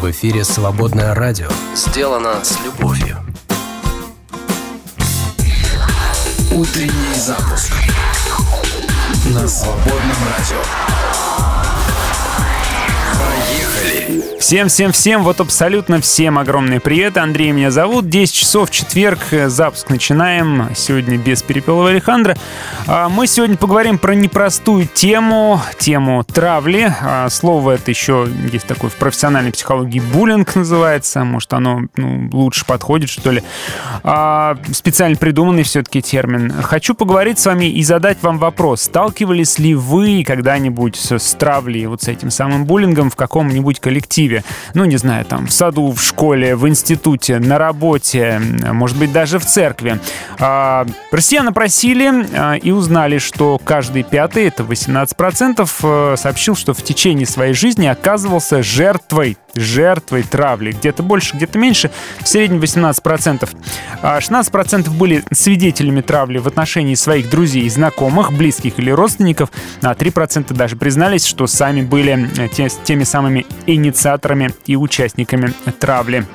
В эфире «Свободное радио». Сделано с любовью. Утренний запуск на «Свободном радио». Всем-всем-всем, вот абсолютно всем огромный привет. Андрей меня зовут. 10 часов, четверг, запуск начинаем. Сегодня без перепелого Алехандра. А, мы сегодня поговорим про непростую тему, тему травли. А, слово это еще есть такое в профессиональной психологии буллинг называется. Может, оно ну, лучше подходит, что ли. А, специально придуманный все-таки термин. Хочу поговорить с вами и задать вам вопрос. Сталкивались ли вы когда-нибудь с травлей, вот с этим самым буллингом в каком-нибудь коллективе. Ну, не знаю, там, в саду, в школе, в институте, на работе, может быть, даже в церкви. А, россиян опросили а, и узнали, что каждый пятый, это 18%, э, сообщил, что в течение своей жизни оказывался жертвой жертвой травли. Где-то больше, где-то меньше. В среднем 18%. 16% а были свидетелями травли в отношении своих друзей знакомых, близких или родственников. А 3% даже признались, что сами были э, теми самыми инициаторами и участниками травли.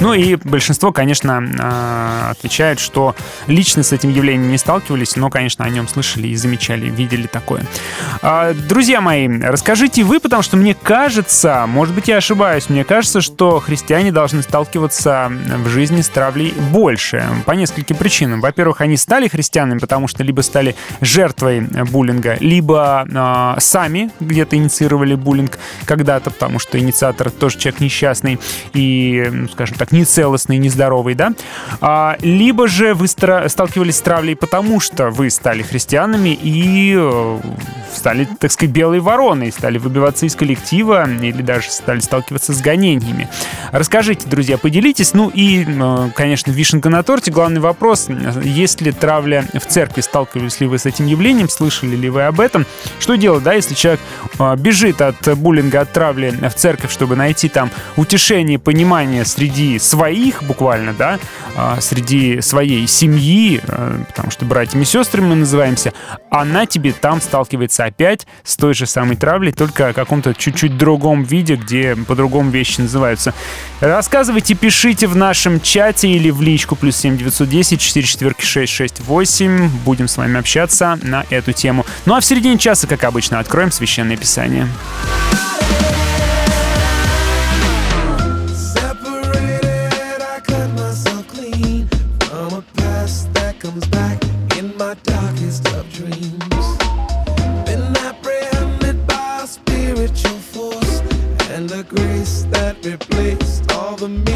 Ну и большинство, конечно, а, отвечает, что лично с этим явлением не сталкивались, но, конечно, о нем слышали и замечали, видели такое. А, друзья мои, расскажите вы, потому что мне кажется, может быть, я ошибаюсь, мне кажется, что христиане должны сталкиваться в жизни с травлей больше. По нескольким причинам. Во-первых, они стали христианами, потому что либо стали жертвой буллинга, либо э, сами где-то инициировали буллинг когда-то, потому что инициатор тоже человек несчастный и, ну, скажем так, нецелостный, нездоровый, да? А, либо же вы сталкивались с травлей потому, что вы стали христианами и э, стали, так сказать, белой вороной, стали выбиваться из коллектива или даже стали сталкиваться с гонениями. Расскажите, друзья, поделитесь. Ну и, э, конечно, вишенка на торте. Главный вопрос, есть ли травля в церкви, сталкивались ли вы с этим явлением, слышали ли вы об этом? Что делать, да, если человек э, бежит от буллинга, от травли в церковь, чтобы найти там утешение, понимание среди своих буквально, да, а, среди своей семьи, а, потому что братьями и сестрами мы называемся, она тебе там сталкивается опять с той же самой травлей, только о каком-то чуть-чуть другом виде, где по-другому вещи называются. Рассказывайте, пишите в нашем чате или в личку плюс 7 910 4 четверки 6 6 8. Будем с вами общаться на эту тему. Ну а в середине часа, как обычно, откроем Священное Писание. the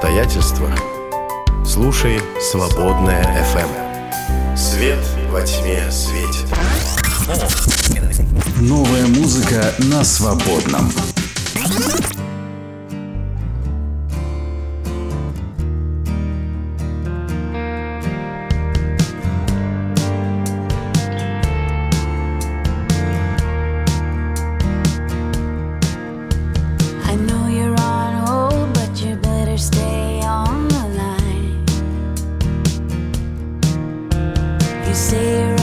обстоятельствах слушай «Свободная FM». Свет во тьме светит. Новая музыка на свободном. You say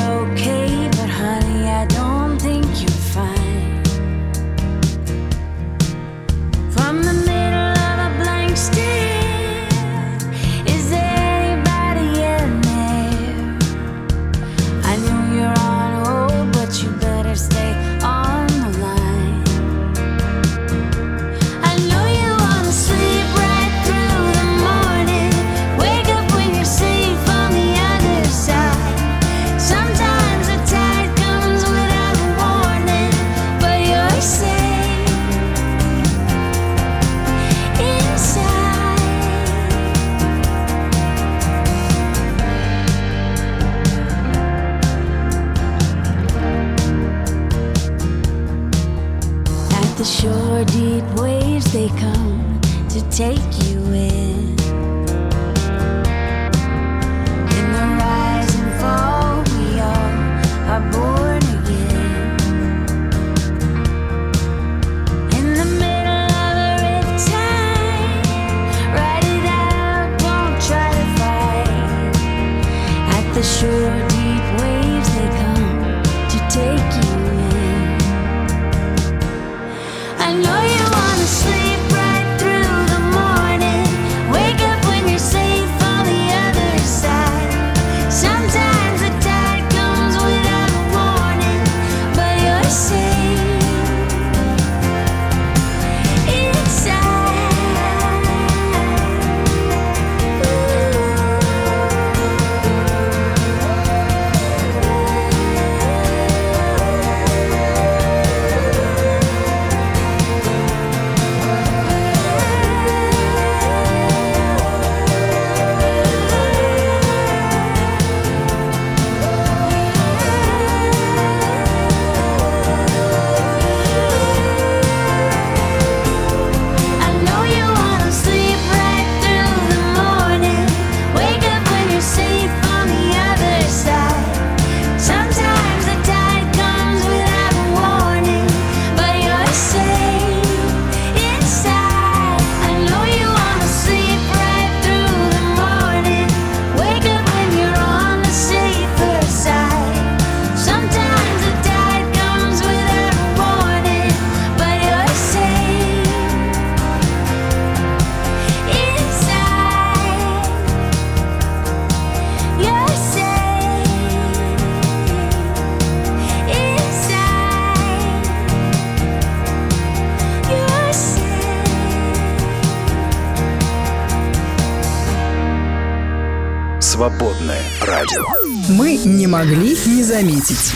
заметить.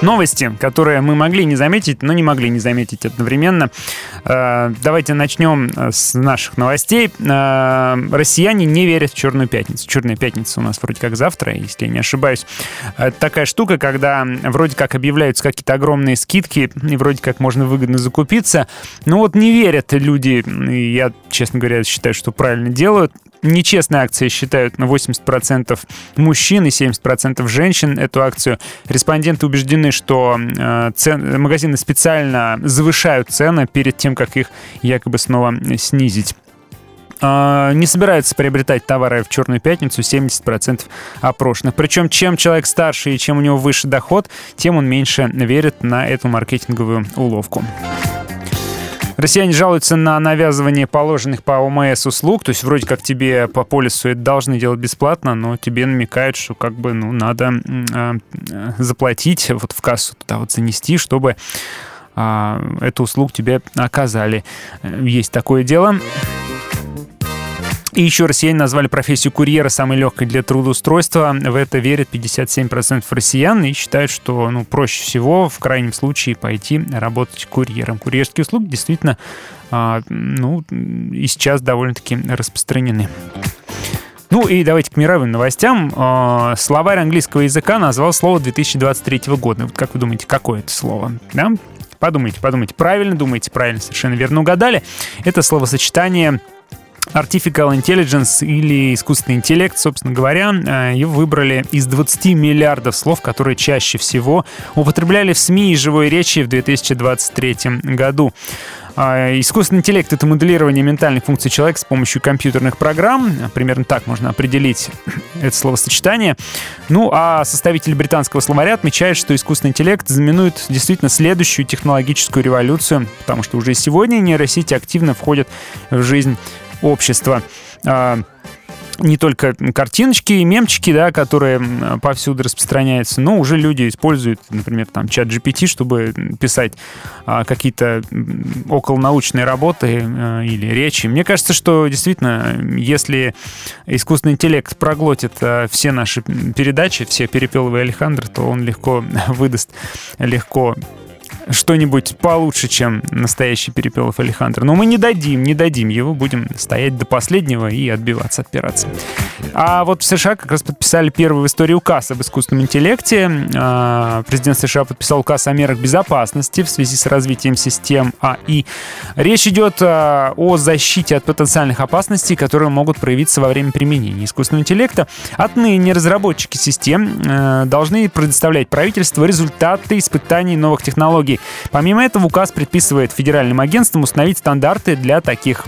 Новости, которые мы могли не заметить, но не могли не заметить одновременно. Э, Давайте начнем э, с наших новостей. Э, Россияне не верят в Черную пятницу. Черная пятница у нас вроде как завтра, если я не ошибаюсь. Это такая штука, когда вроде как объявляются какие-то огромные скидки, и вроде как можно выгодно закупиться. Но вот не верят люди, я, честно говоря, считаю, что правильно делают. Нечестной акцией считают на 80% мужчин и 70% женщин эту акцию. Респонденты убеждены, что э, цен- магазины специально завышают цены перед тем, как их якобы снова снизить. А, Не собираются приобретать товары в Черную пятницу 70% опрошенных. Причем, чем человек старше и чем у него выше доход, тем он меньше верит на эту маркетинговую уловку. Россияне жалуются на навязывание положенных по ОМС услуг, то есть вроде как тебе по полису это должны делать бесплатно, но тебе намекают, что как бы ну надо а, а, заплатить, вот в кассу туда вот занести, чтобы а, эту услугу тебе оказали. Э, Есть такое дело. И еще россияне назвали профессию курьера самой легкой для трудоустройства. В это верят 57% россиян и считают, что ну, проще всего в крайнем случае пойти работать курьером. Курьерские услуги действительно а, ну, и сейчас довольно-таки распространены. Ну и давайте к мировым новостям. А, Словарь английского языка назвал слово 2023 года. Как вы думаете, какое это слово? Да? Подумайте, подумайте. Правильно думаете, правильно, совершенно верно угадали. Это словосочетание Artificial Intelligence или искусственный интеллект, собственно говоря, э, его выбрали из 20 миллиардов слов, которые чаще всего употребляли в СМИ и живой речи в 2023 году. А, Искусственный интеллект — это моделирование ментальных функций человека с помощью компьютерных программ. Примерно так можно определить это словосочетание. Ну, а составитель британского словаря отмечает, что искусственный интеллект знаменует действительно следующую технологическую революцию, потому что уже сегодня нейросети активно входят в жизнь общества. А, не только картиночки и мемчики, да, которые повсюду распространяются, но уже люди используют, например, там чат GPT, чтобы писать а, какие-то околонаучные работы э, или речи. Мне кажется, что действительно, если искусственный интеллект проглотит э, все наши передачи, все Перепеловы и Александр, то он легко выдаст, легко что-нибудь получше, чем настоящий Перепелов Алехандро. Но мы не дадим, не дадим его, будем стоять до последнего и отбиваться от пиратцев. А вот в США как раз подписали первый в истории указ об искусственном интеллекте. А, Президент США подписал указ о мерах безопасности в связи с развитием систем АИ. Речь идет а, о защите от потенциальных опасностей, которые могут проявиться во время применения искусственного интеллекта. Отныне разработчики систем э, должны предоставлять правительству результаты испытаний новых технологий. Помимо этого, указ предписывает федеральным агентствам установить стандарты для таких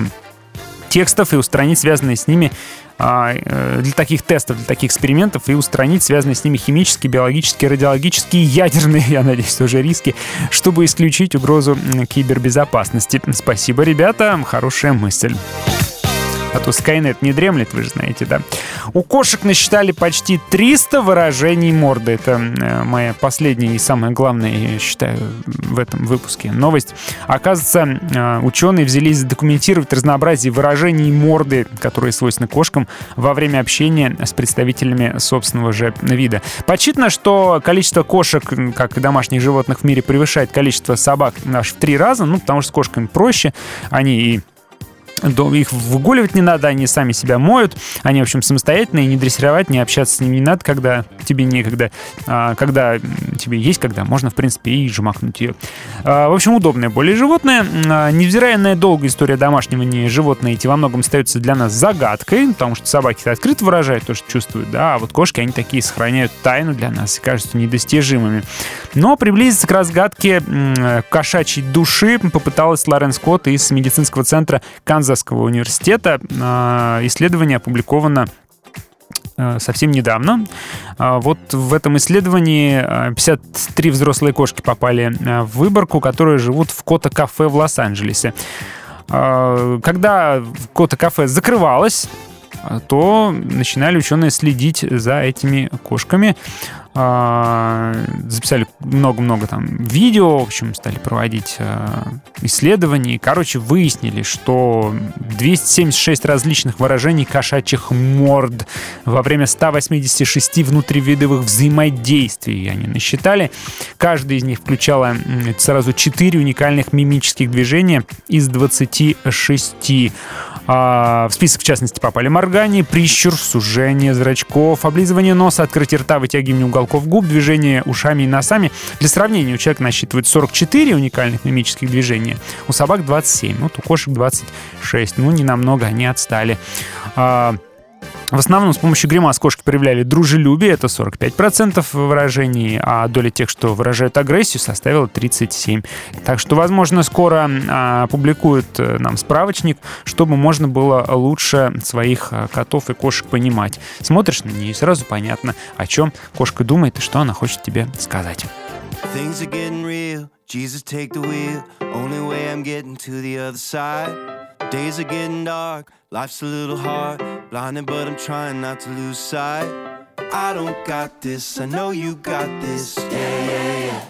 текстов и устранить связанные с ними а, э, для таких тестов, для таких экспериментов и устранить связанные с ними химические, биологические, радиологические, ядерные, я надеюсь, тоже риски, чтобы исключить угрозу кибербезопасности. Спасибо, ребята, хорошая мысль. А то Skynet не дремлет, вы же знаете, да. У кошек насчитали почти 300 выражений морды. Это э, моя последняя и самая главная, я считаю, в этом выпуске новость. Оказывается, э, ученые взялись задокументировать разнообразие выражений морды, которые свойственны кошкам во время общения с представителями собственного же вида. Подсчитано, что количество кошек, как и домашних животных в мире, превышает количество собак аж в три раза, ну, потому что с кошками проще, они и их выгуливать не надо, они сами себя моют, они, в общем, самостоятельные, не дрессировать, не общаться с ними не надо, когда тебе некогда, а, когда тебе есть, когда можно, в принципе, и жмакнуть ее. А, в общем, удобное более животное. А, Невзирая на долгую историю домашнего не животные эти во многом остаются для нас загадкой, потому что собаки открыто выражают то, что чувствуют, да, а вот кошки, они такие сохраняют тайну для нас и кажутся недостижимыми. Но приблизиться к разгадке кошачьей души попыталась Лорен Скотт из медицинского центра Канзасского университета. А, Исследование опубликовано э, совсем недавно. А, Вот в этом исследовании а, 53 взрослые кошки попали а, в выборку, которые живут в Кота-кафе в Лос-Анджелесе. А, Когда Кота-кафе закрывалось, а, то начинали ученые следить за этими кошками. А, Записали много-много там видео, в общем, стали проводить а, исследования. Короче, выяснили, что 276 различных выражений кошачьих морд во время 186 внутривидовых взаимодействий они насчитали. Каждый из них включала сразу 4 уникальных мимических движения из 26. А, в список, в частности, попали моргание, прищур, сужение зрачков, облизывание носа, открытие рта, вытягивание уголков губ, движение ушами и носами. Для сравнения, у человека насчитывает 44 уникальных мимических движения, у собак 27, вот у кошек 26. Ну, не намного они отстали. А, в основном с помощью гримас кошки проявляли дружелюбие, это 45% выражений, а доля тех, что выражают агрессию, составила 37%. Так что, возможно, скоро а, опубликуют э, нам справочник, чтобы можно было лучше своих а, котов и кошек понимать. Смотришь на нее, и сразу понятно, о чем кошка думает и что она хочет тебе сказать. Days are getting dark, life's a little hard. Blinded, but I'm trying not to lose sight. I don't got this, I know you got this. Yeah, yeah,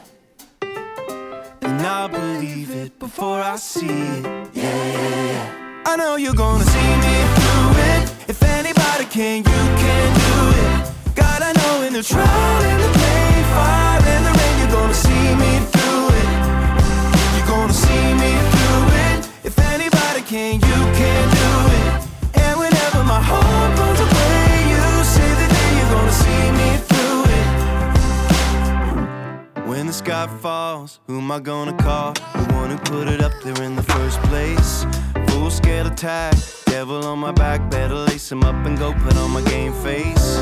yeah. And I believe it before I see it. Yeah, yeah, yeah. I know you're gonna see me through it. If anybody can, you can do it. God, I know in the trial in the pain, fire in the rain, you're gonna see me through it. You're gonna see me can, you can do it. And whenever my hope runs away, you say that you're gonna see me through it. When the sky falls, who am I gonna call? The one who put it up there in the first place. Full scale attack, devil on my back, better lace him up and go put on my game face.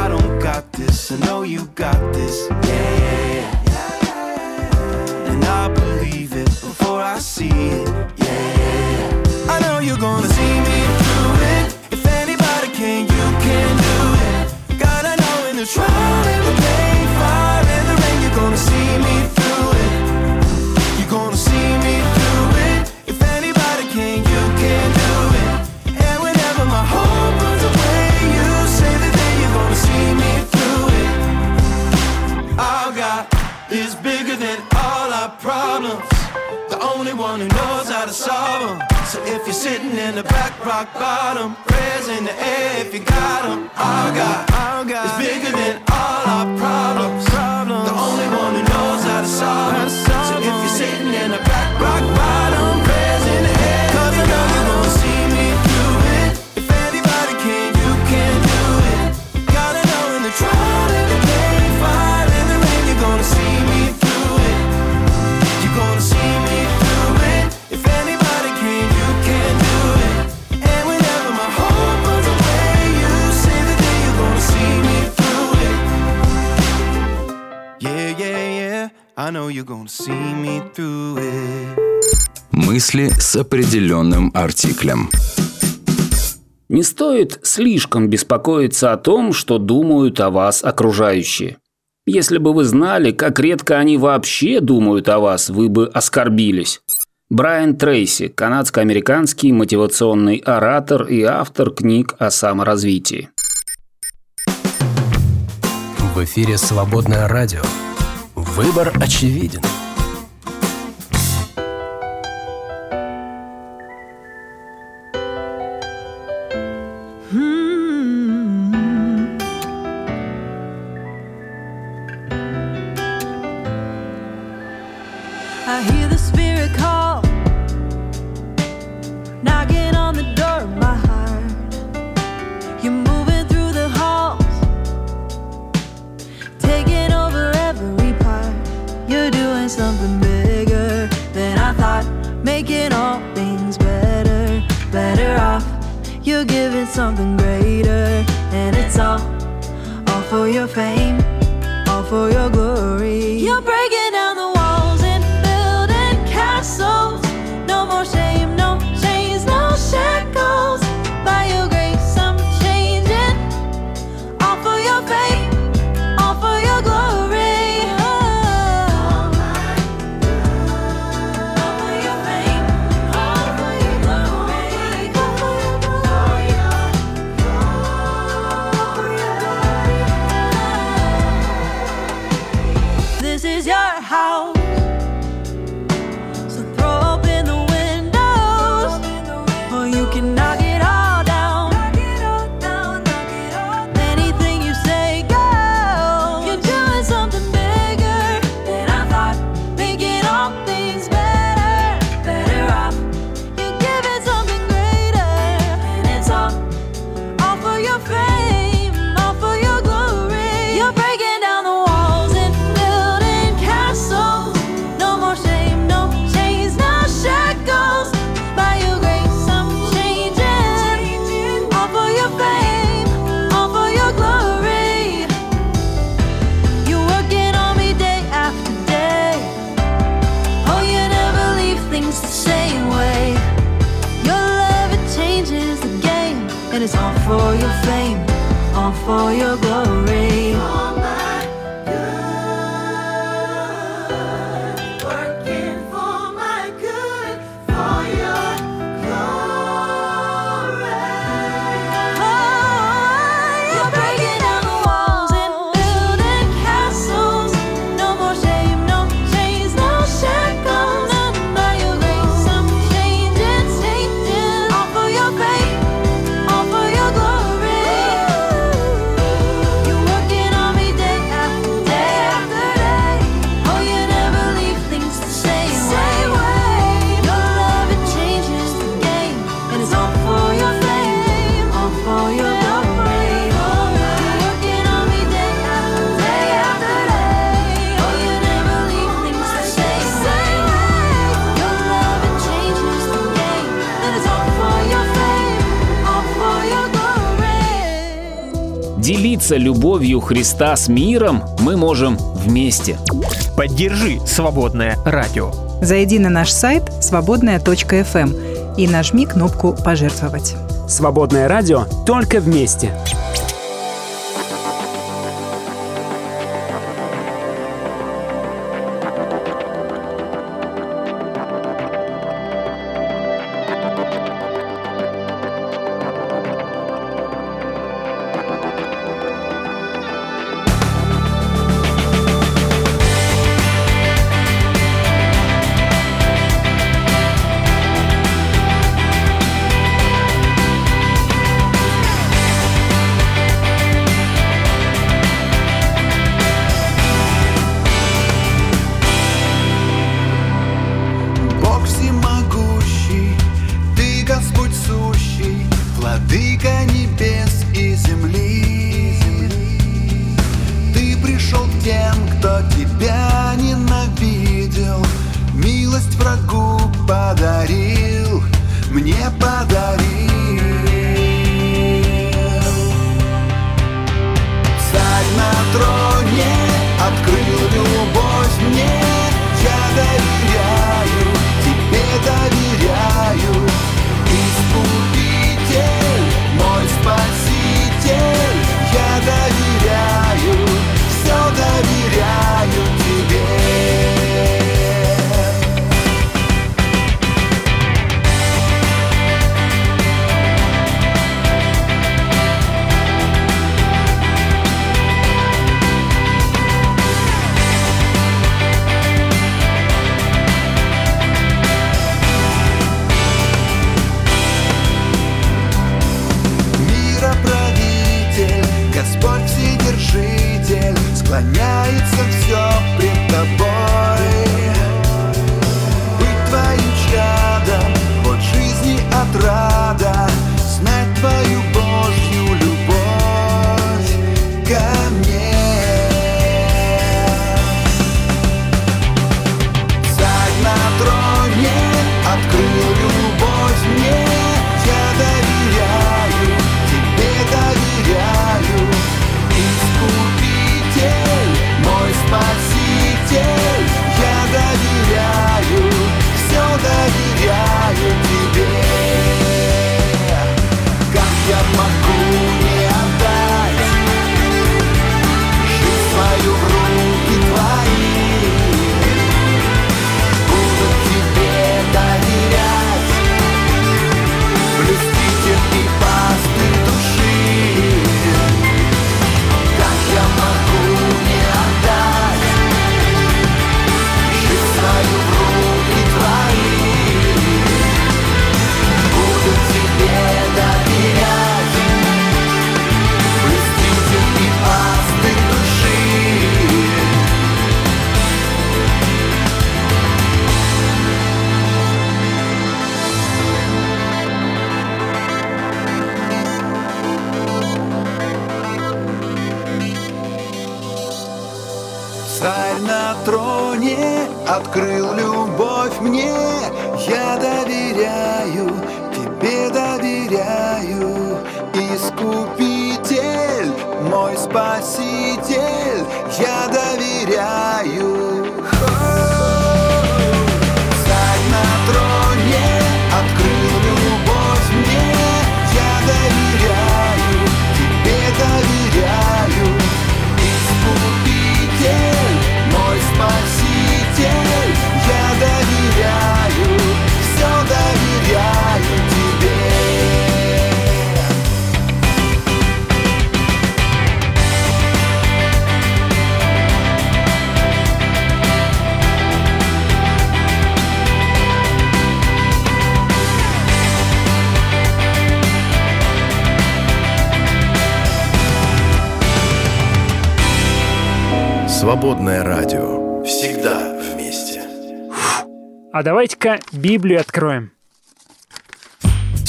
I don't got this, I know you got this, yeah. yeah, yeah. And I believe it before I see it, yeah. I know you're gonna see me through it. If anybody can, you can do it. God, I know in the trial and the pain. Sitting in the back, rock bottom. Prayers in the air if you got them. All God, all God is bigger than all our problems. Мысли с определенным артиклем. Не стоит слишком беспокоиться о том, что думают о вас окружающие. Если бы вы знали, как редко они вообще думают о вас, вы бы оскорбились. Брайан Трейси, канадско-американский мотивационный оратор и автор книг о саморазвитии. В эфире «Свободное радио». Выбор очевиден. поделиться любовью Христа с миром мы можем вместе. Поддержи «Свободное радио». Зайди на наш сайт свободная.фм эм и нажми кнопку «Пожертвовать». «Свободное радио» только вместе. искупитель, мой спаситель. Свободное радио. Всегда вместе. А давайте-ка Библию откроем.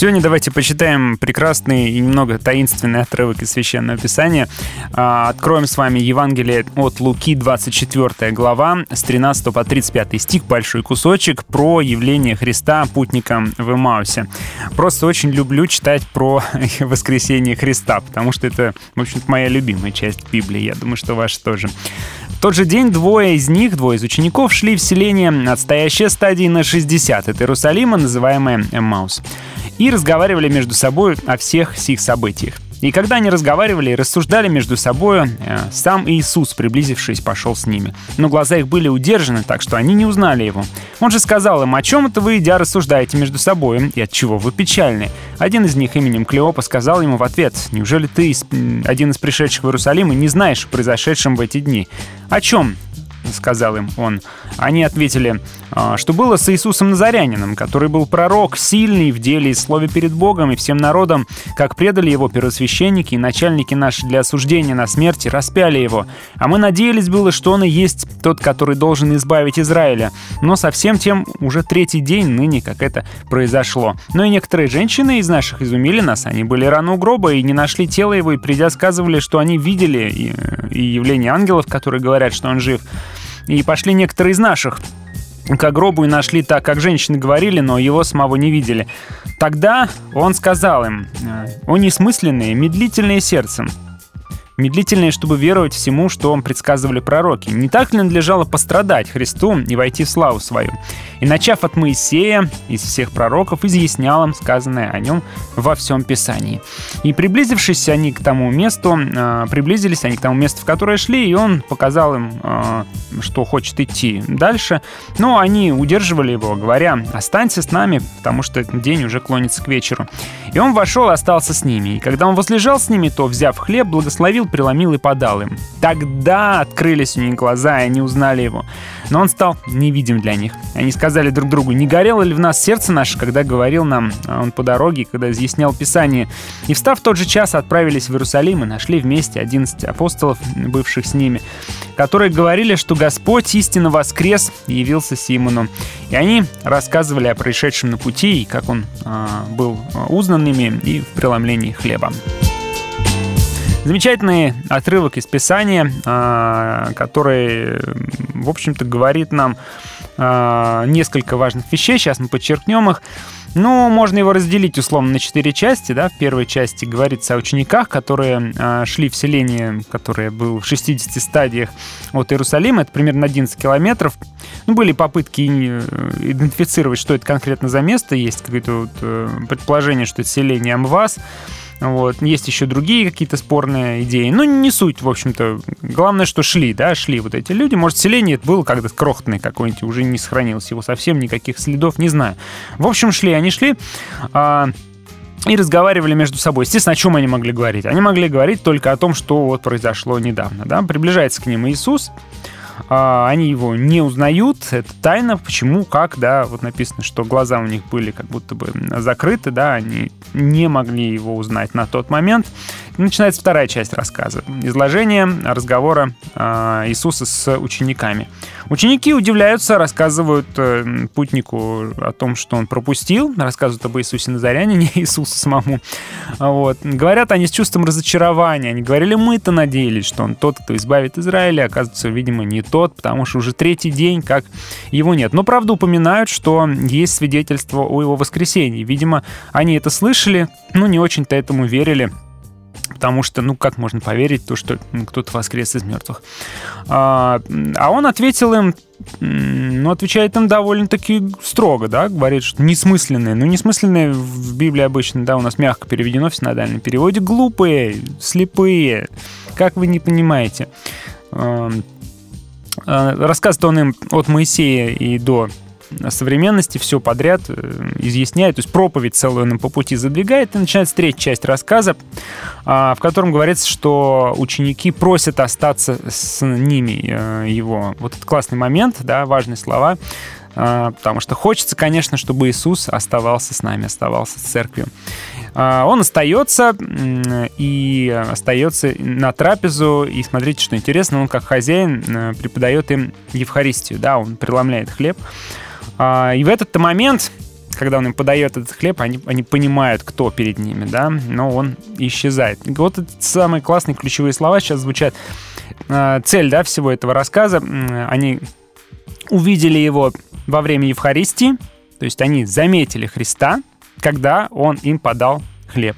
Сегодня давайте почитаем прекрасный и немного таинственный отрывок из Священного Писания. А, Откроем с вами Евангелие от Луки, 24 глава, с 13 по 35 стих, большой кусочек про явление Христа путникам в Эмаусе. Просто очень люблю читать про воскресение Христа, потому что это, в общем-то, моя любимая часть Библии. Я думаю, что ваша тоже. В тот же день двое из них, двое из учеников, шли в селение, отстоящее стадии на 60 от Иерусалима, называемое Эмаус, и разговаривали между собой о всех сих событиях. И когда они разговаривали и рассуждали между собой, э, сам Иисус, приблизившись, пошел с ними. Но глаза их были удержаны, так что они не узнали его. Он же сказал им, о чем это вы, идя, рассуждаете между собой, и от чего вы печальны? Один из них именем Клеопа сказал ему в ответ, неужели ты, один из пришедших в Иерусалим, и не знаешь о произошедшем в эти дни? О чем? Сказал им он. Они ответили, «А, что было с Иисусом Назарянином, который был пророк, сильный в деле и слове перед Богом и всем народом, как предали его первосвященники и начальники наши для осуждения на смерть и распяли его. А мы надеялись было, что он и есть тот, который должен избавить Израиля. Но совсем тем уже третий день ныне, как это произошло. Но и некоторые женщины из наших изумили нас. Они были рано у гроба и не нашли тело его, и придя сказывали, что они видели и, и явление ангелов, которые говорят, что он жив. И пошли некоторые из наших к гробу и нашли так, как женщины говорили, но его самого не видели. Тогда он сказал им, э, «О несмысленные, медлительные сердцем, медлительные, чтобы веровать всему, что вам предсказывали пророки. Не так ли надлежало пострадать Христу и войти в славу свою? И начав от Моисея, из всех пророков, изъяснял им сказанное о нем во всем Писании. И приблизившись они к тому месту, э, приблизились они к тому месту, в которое шли, и он показал им, э, что хочет идти дальше. Но они удерживали его, говоря, останься с нами, потому что день уже клонится к вечеру. И он вошел и остался с ними. И когда он возлежал с ними, то, взяв хлеб, благословил, преломил и подал им. Тогда открылись у них глаза, и они узнали его. Но он стал невидим для них. Они сказали друг другу, не горело ли в нас сердце наше, когда говорил нам а он по дороге, когда изъяснял Писание. И встав в тот же час, отправились в Иерусалим и нашли вместе 11 апостолов, бывших с ними, которые говорили, что Господь истинно воскрес и явился Симону. И они рассказывали о происшедшем на пути, и как он а, был а, узнан ими и в преломлении хлеба. Замечательный отрывок из Писания, а, который, в общем-то, говорит нам а, несколько важных вещей. Сейчас мы подчеркнем их. Ну, можно его разделить условно на четыре части. Да? В первой части говорится о учениках, которые а, шли в селение, которое было в 60 стадиях от Иерусалима. Это примерно 11 километров. Ну, были попытки э, идентифицировать, что это конкретно за место. Есть какое-то вот, э, предположение, что это селение Амвас. Вот. Есть еще другие какие-то спорные идеи. Ну, не суть, в общем-то. Главное, что шли, да, шли вот эти люди. Может, селение это было когда-то крохотное какое-нибудь, уже не сохранилось его совсем, никаких следов, не знаю. В общем, шли, они шли. а, и разговаривали между собой. Естественно, о чем они могли говорить? Они могли говорить только о том, что вот произошло недавно. Да? Приближается к ним Иисус, они его не узнают, это тайна, почему, как, да, вот написано, что глаза у них были как будто бы закрыты, да, они не могли его узнать на тот момент. Начинается вторая часть рассказа. Изложение разговора а, Иисуса с учениками. Ученики удивляются, рассказывают э, путнику о том, что он пропустил, рассказывают об Иисусе Назарянине, Иисусу самому. Вот. Говорят они с чувством разочарования. Они говорили, мы-то надеялись, что он тот, кто избавит Израиля. Оказывается, видимо, не тот, потому что уже третий день, как его нет. Но, правда, упоминают, что есть свидетельство о его воскресении. Видимо, они это слышали, но не очень-то этому верили. Потому что, ну, как можно поверить то, что кто-то воскрес из мертвых? А, а он ответил им, ну, отвечает им довольно-таки строго, да, говорит, что несмысленные. Ну, несмысленные в Библии обычно, да, у нас мягко переведено в синодальном переводе. Глупые, слепые, как вы не понимаете. А, а, Рассказывает он им от Моисея и до современности все подряд э, изъясняет, то есть проповедь целую нам по пути задвигает, и начинается третья часть рассказа, а, в котором говорится, что ученики просят остаться с ними э, его. Вот этот классный момент, да, важные слова, а, потому что хочется, конечно, чтобы Иисус оставался с нами, оставался с церковью. А, Он остается и остается на трапезу, и смотрите, что интересно, он как хозяин э, преподает им Евхаристию, да, он преломляет хлеб, а, И в этот момент когда он им подает этот хлеб, они, они понимают, кто перед ними, да, но он исчезает. Вот самые классные ключевые слова сейчас звучат. Э, Цель, да, всего этого рассказа, они увидели его во время Евхаристии, то есть они заметили Христа, когда он им подал хлеб.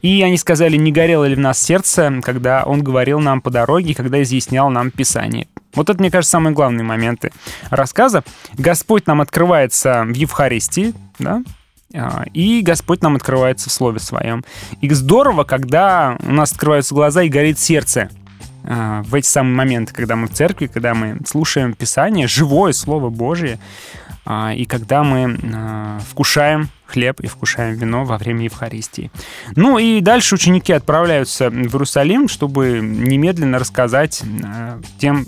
И они сказали, не горело ли в нас сердце, когда он говорил нам по дороге, когда изъяснял нам Писание. Вот это, мне кажется, самые главные моменты рассказа. Господь нам открывается в Евхаристии, да, а, и Господь нам открывается в Слове Своем. И здорово, когда у нас открываются глаза и горит сердце а, в эти самые моменты, когда мы в церкви, когда мы слушаем Писание, живое Слово Божие, а, и когда мы вкушаем хлеб и вкушаем вино во время Евхаристии. Ну и дальше ученики отправляются в Иерусалим, чтобы немедленно рассказать тем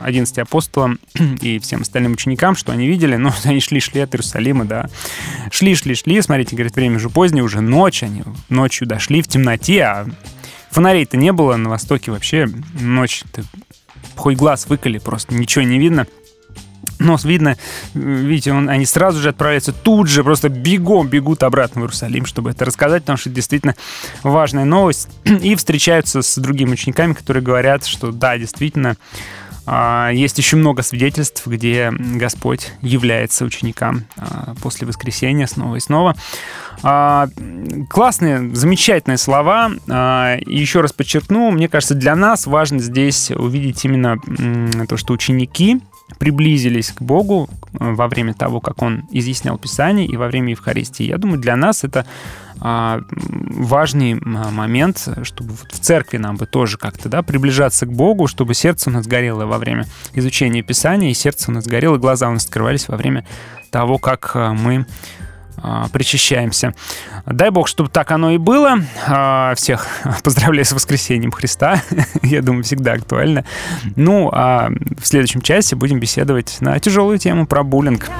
11 апостолам и всем остальным ученикам, что они видели. Ну, они шли-шли от Иерусалима, да. Шли-шли-шли, смотрите, говорит, время уже позднее, уже ночь. Они ночью дошли в темноте, а фонарей-то не было на востоке вообще. Ночь, хоть глаз выколи, просто ничего не видно. Но видно, видите, он, они сразу же отправляются тут же, просто бегом бегут обратно в Иерусалим, чтобы это рассказать, потому что это действительно важная новость. И встречаются с другими учениками, которые говорят, что да, действительно, есть еще много свидетельств, где Господь является ученикам а, после воскресения снова и снова. А, Классные, замечательные слова. А, еще раз подчеркну, мне кажется, для нас важно здесь увидеть именно то, что ученики приблизились к Богу э, во время того, как Он изъяснял Писание и во время Евхаристии. Я думаю, для нас это а, важный момент, чтобы в церкви нам бы тоже как-то да, приближаться к Богу, чтобы сердце у нас горело во время изучения Писания, и сердце у нас горело, глаза у нас открывались во время того, как а, мы причащаемся. Дай Бог, чтобы так оно и было. А, Всех поздравляю с воскресением Христа. Я думаю, всегда актуально. Ну, а в следующем часе будем беседовать на тяжелую тему про буллинг.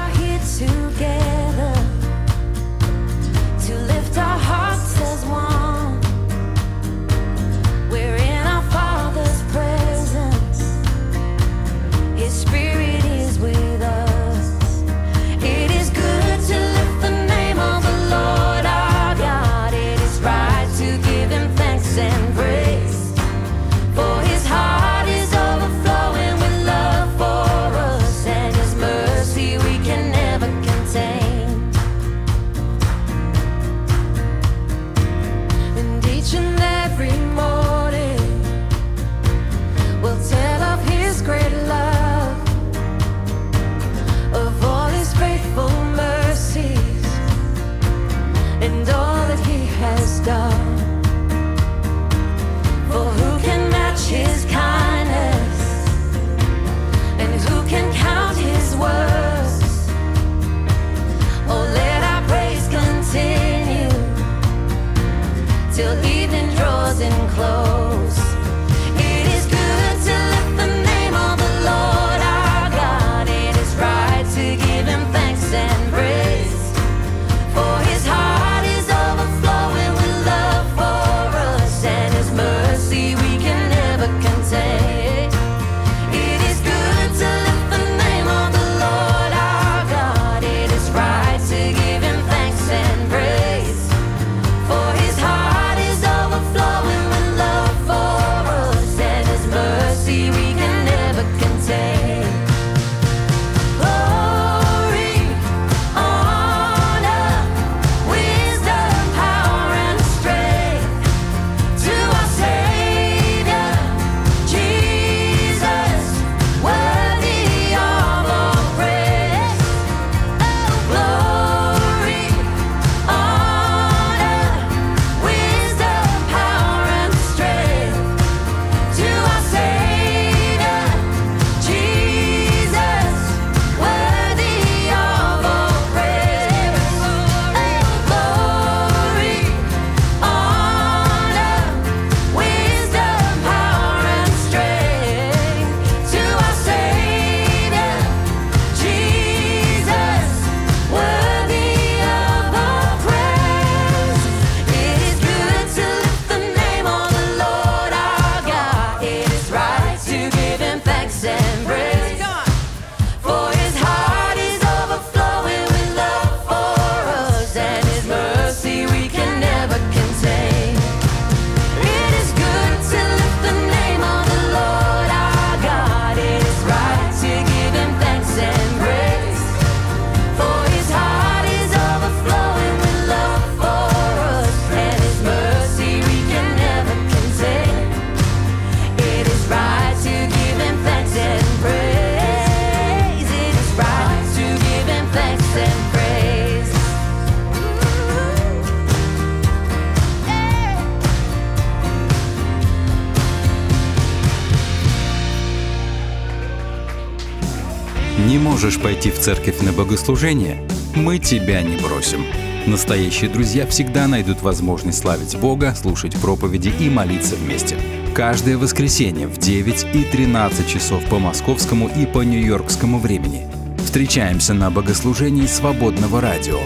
Пойти в церковь на богослужение? Мы тебя не бросим. Настоящие друзья всегда найдут возможность славить Бога, слушать проповеди и молиться вместе. Каждое воскресенье в 9 и 13 часов по московскому и по нью-йоркскому времени. Встречаемся на богослужении свободного радио.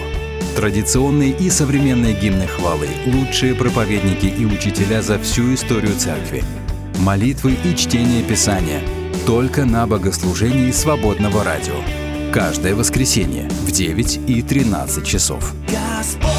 Традиционные и современные гимны хвалы, лучшие проповедники и учителя за всю историю церкви. Молитвы и чтение Писания. Только на богослужении свободного радио. Каждое воскресенье в 9 и 13 часов. Господь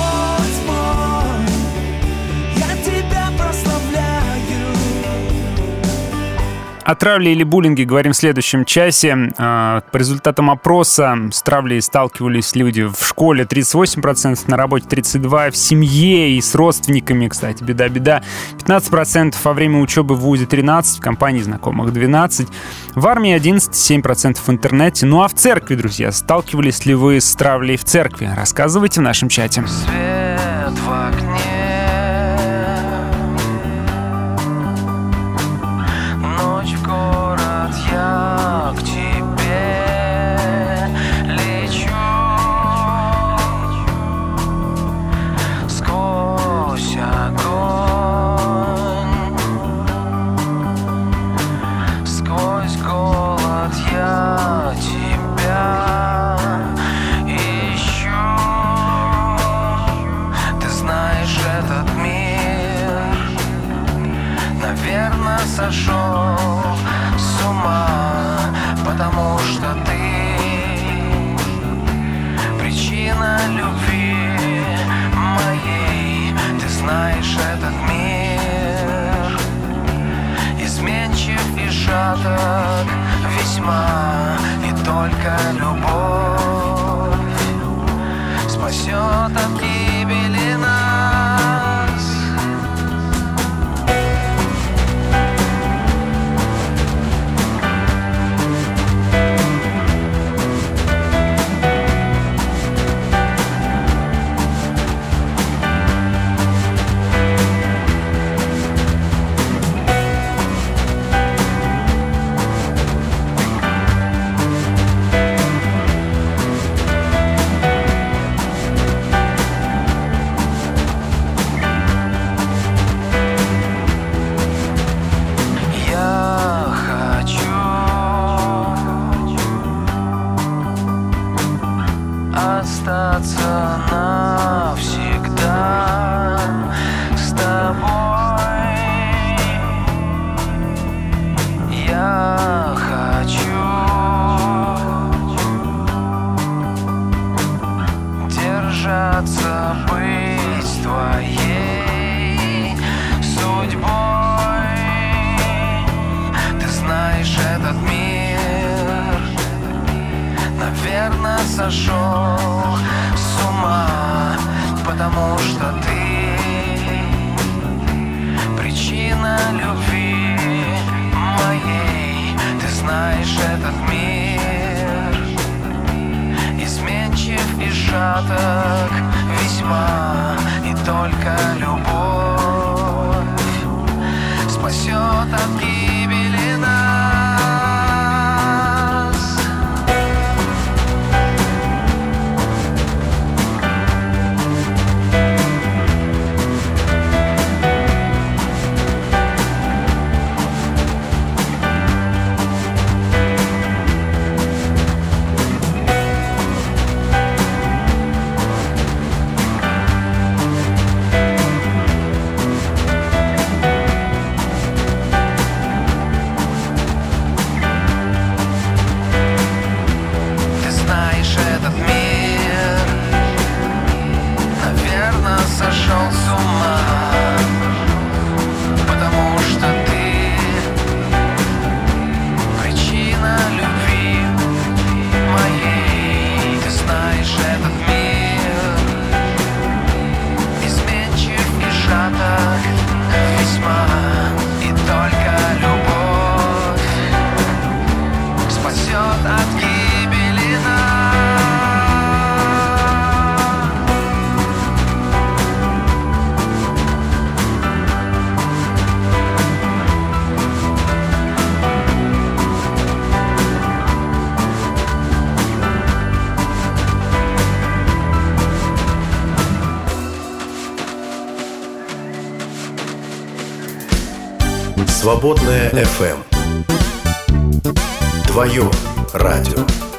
О травле или буллинге говорим в следующем часе. А, По результатам опроса с травлей сталкивались люди в школе 38%, на работе 32%, в семье и с родственниками, кстати, беда-беда, 15%, во время учебы в ВУЗе 13%, в компании знакомых 12%, в армии 11%, 7% в интернете. Ну а в церкви, друзья, сталкивались ли вы с травлей в церкви? Рассказывайте в нашем чате. Свет в окне, наверное, сошел с ума, потому что ты причина любви моей. Ты знаешь этот мир, изменчив и шаток весьма, и только любовь спасет от гибели Свободная FM. Твое радио.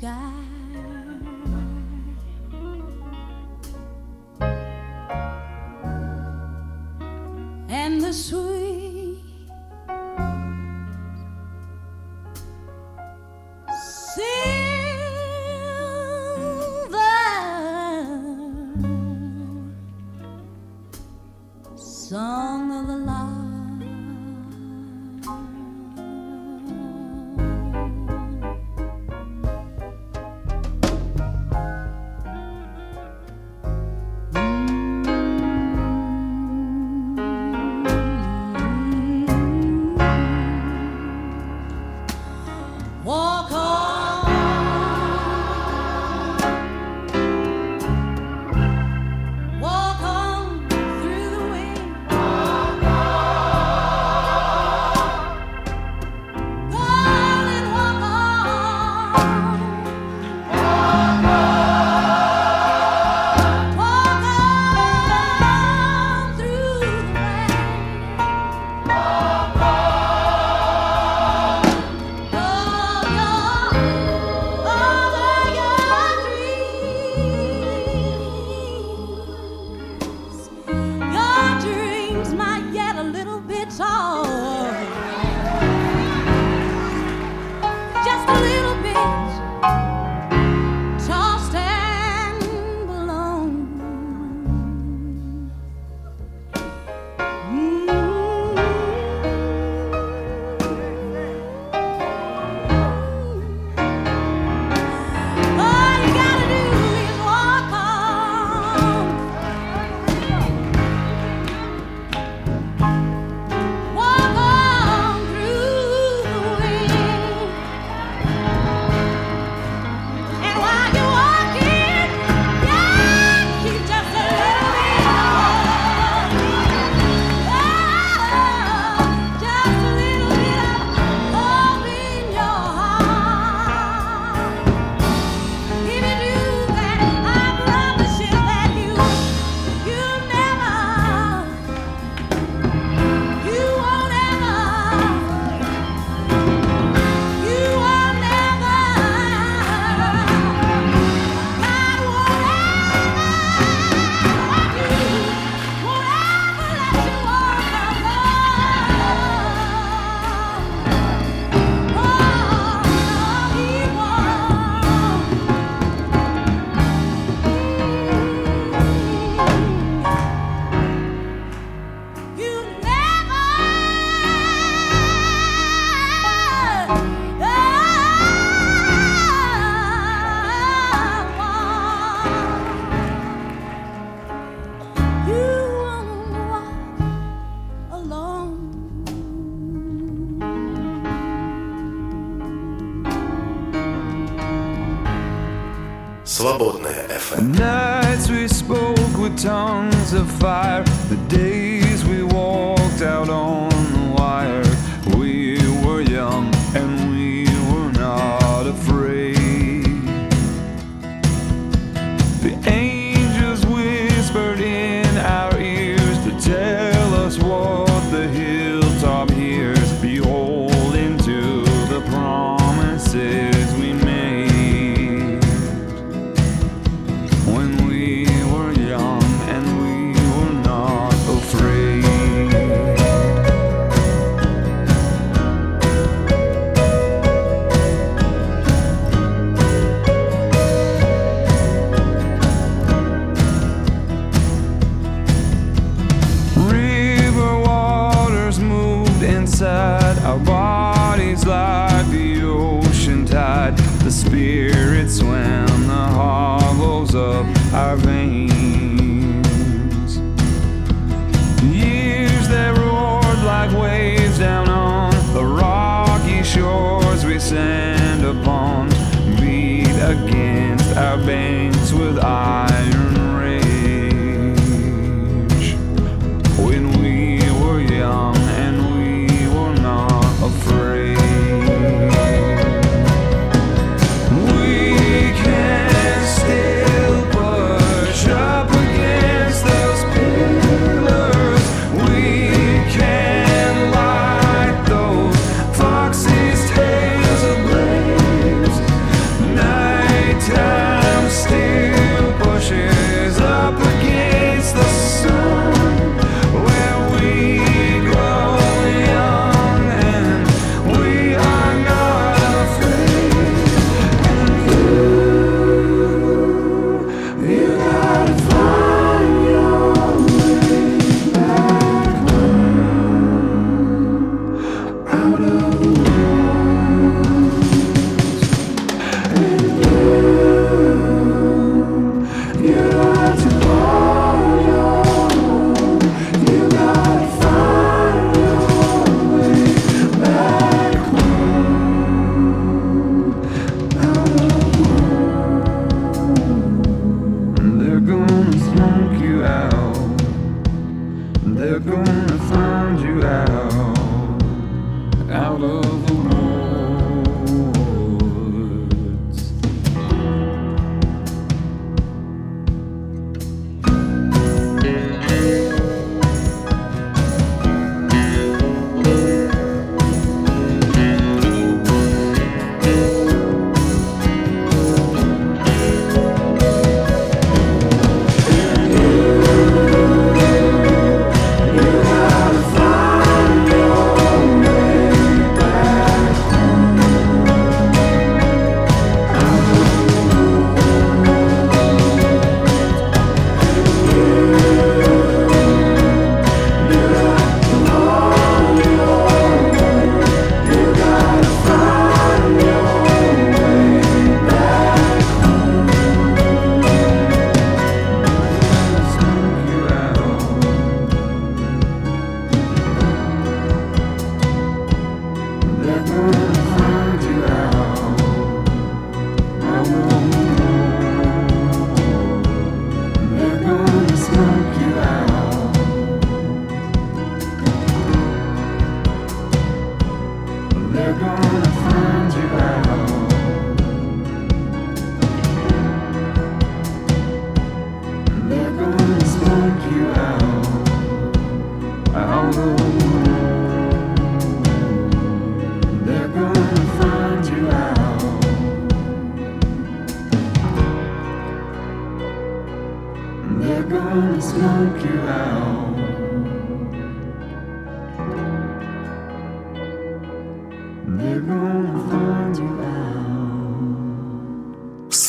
Sky.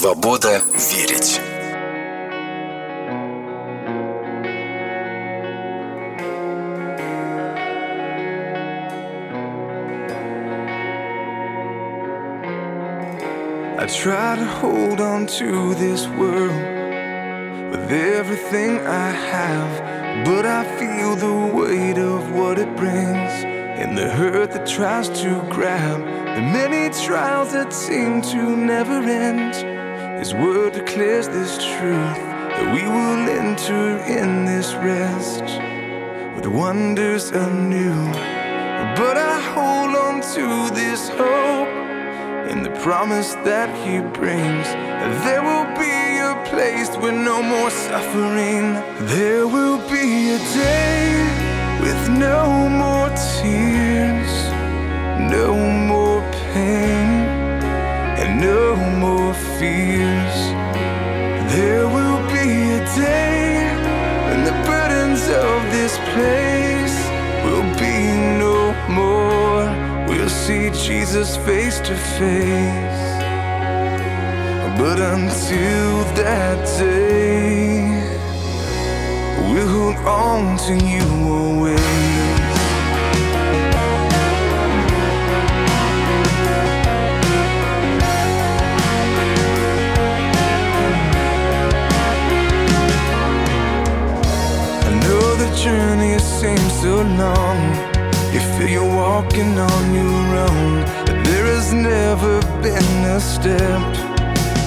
Свобода верить. I try to hold on to this world with everything I have, but I feel the weight of what it brings and the hurt that tries to grab the many trials that seem to never end. His word declares this truth that we will enter in this rest with wonders anew. But I hold on to this hope in the promise that He brings. There will be a place with no more suffering. There will be a day with no more tears, no more pain, no more fears. There will be a day when the burdens of this place will be no more. We'll see Jesus face to face. But until that day, we'll hold on to you always. So long. You feel you're walking on your own. There has never been a step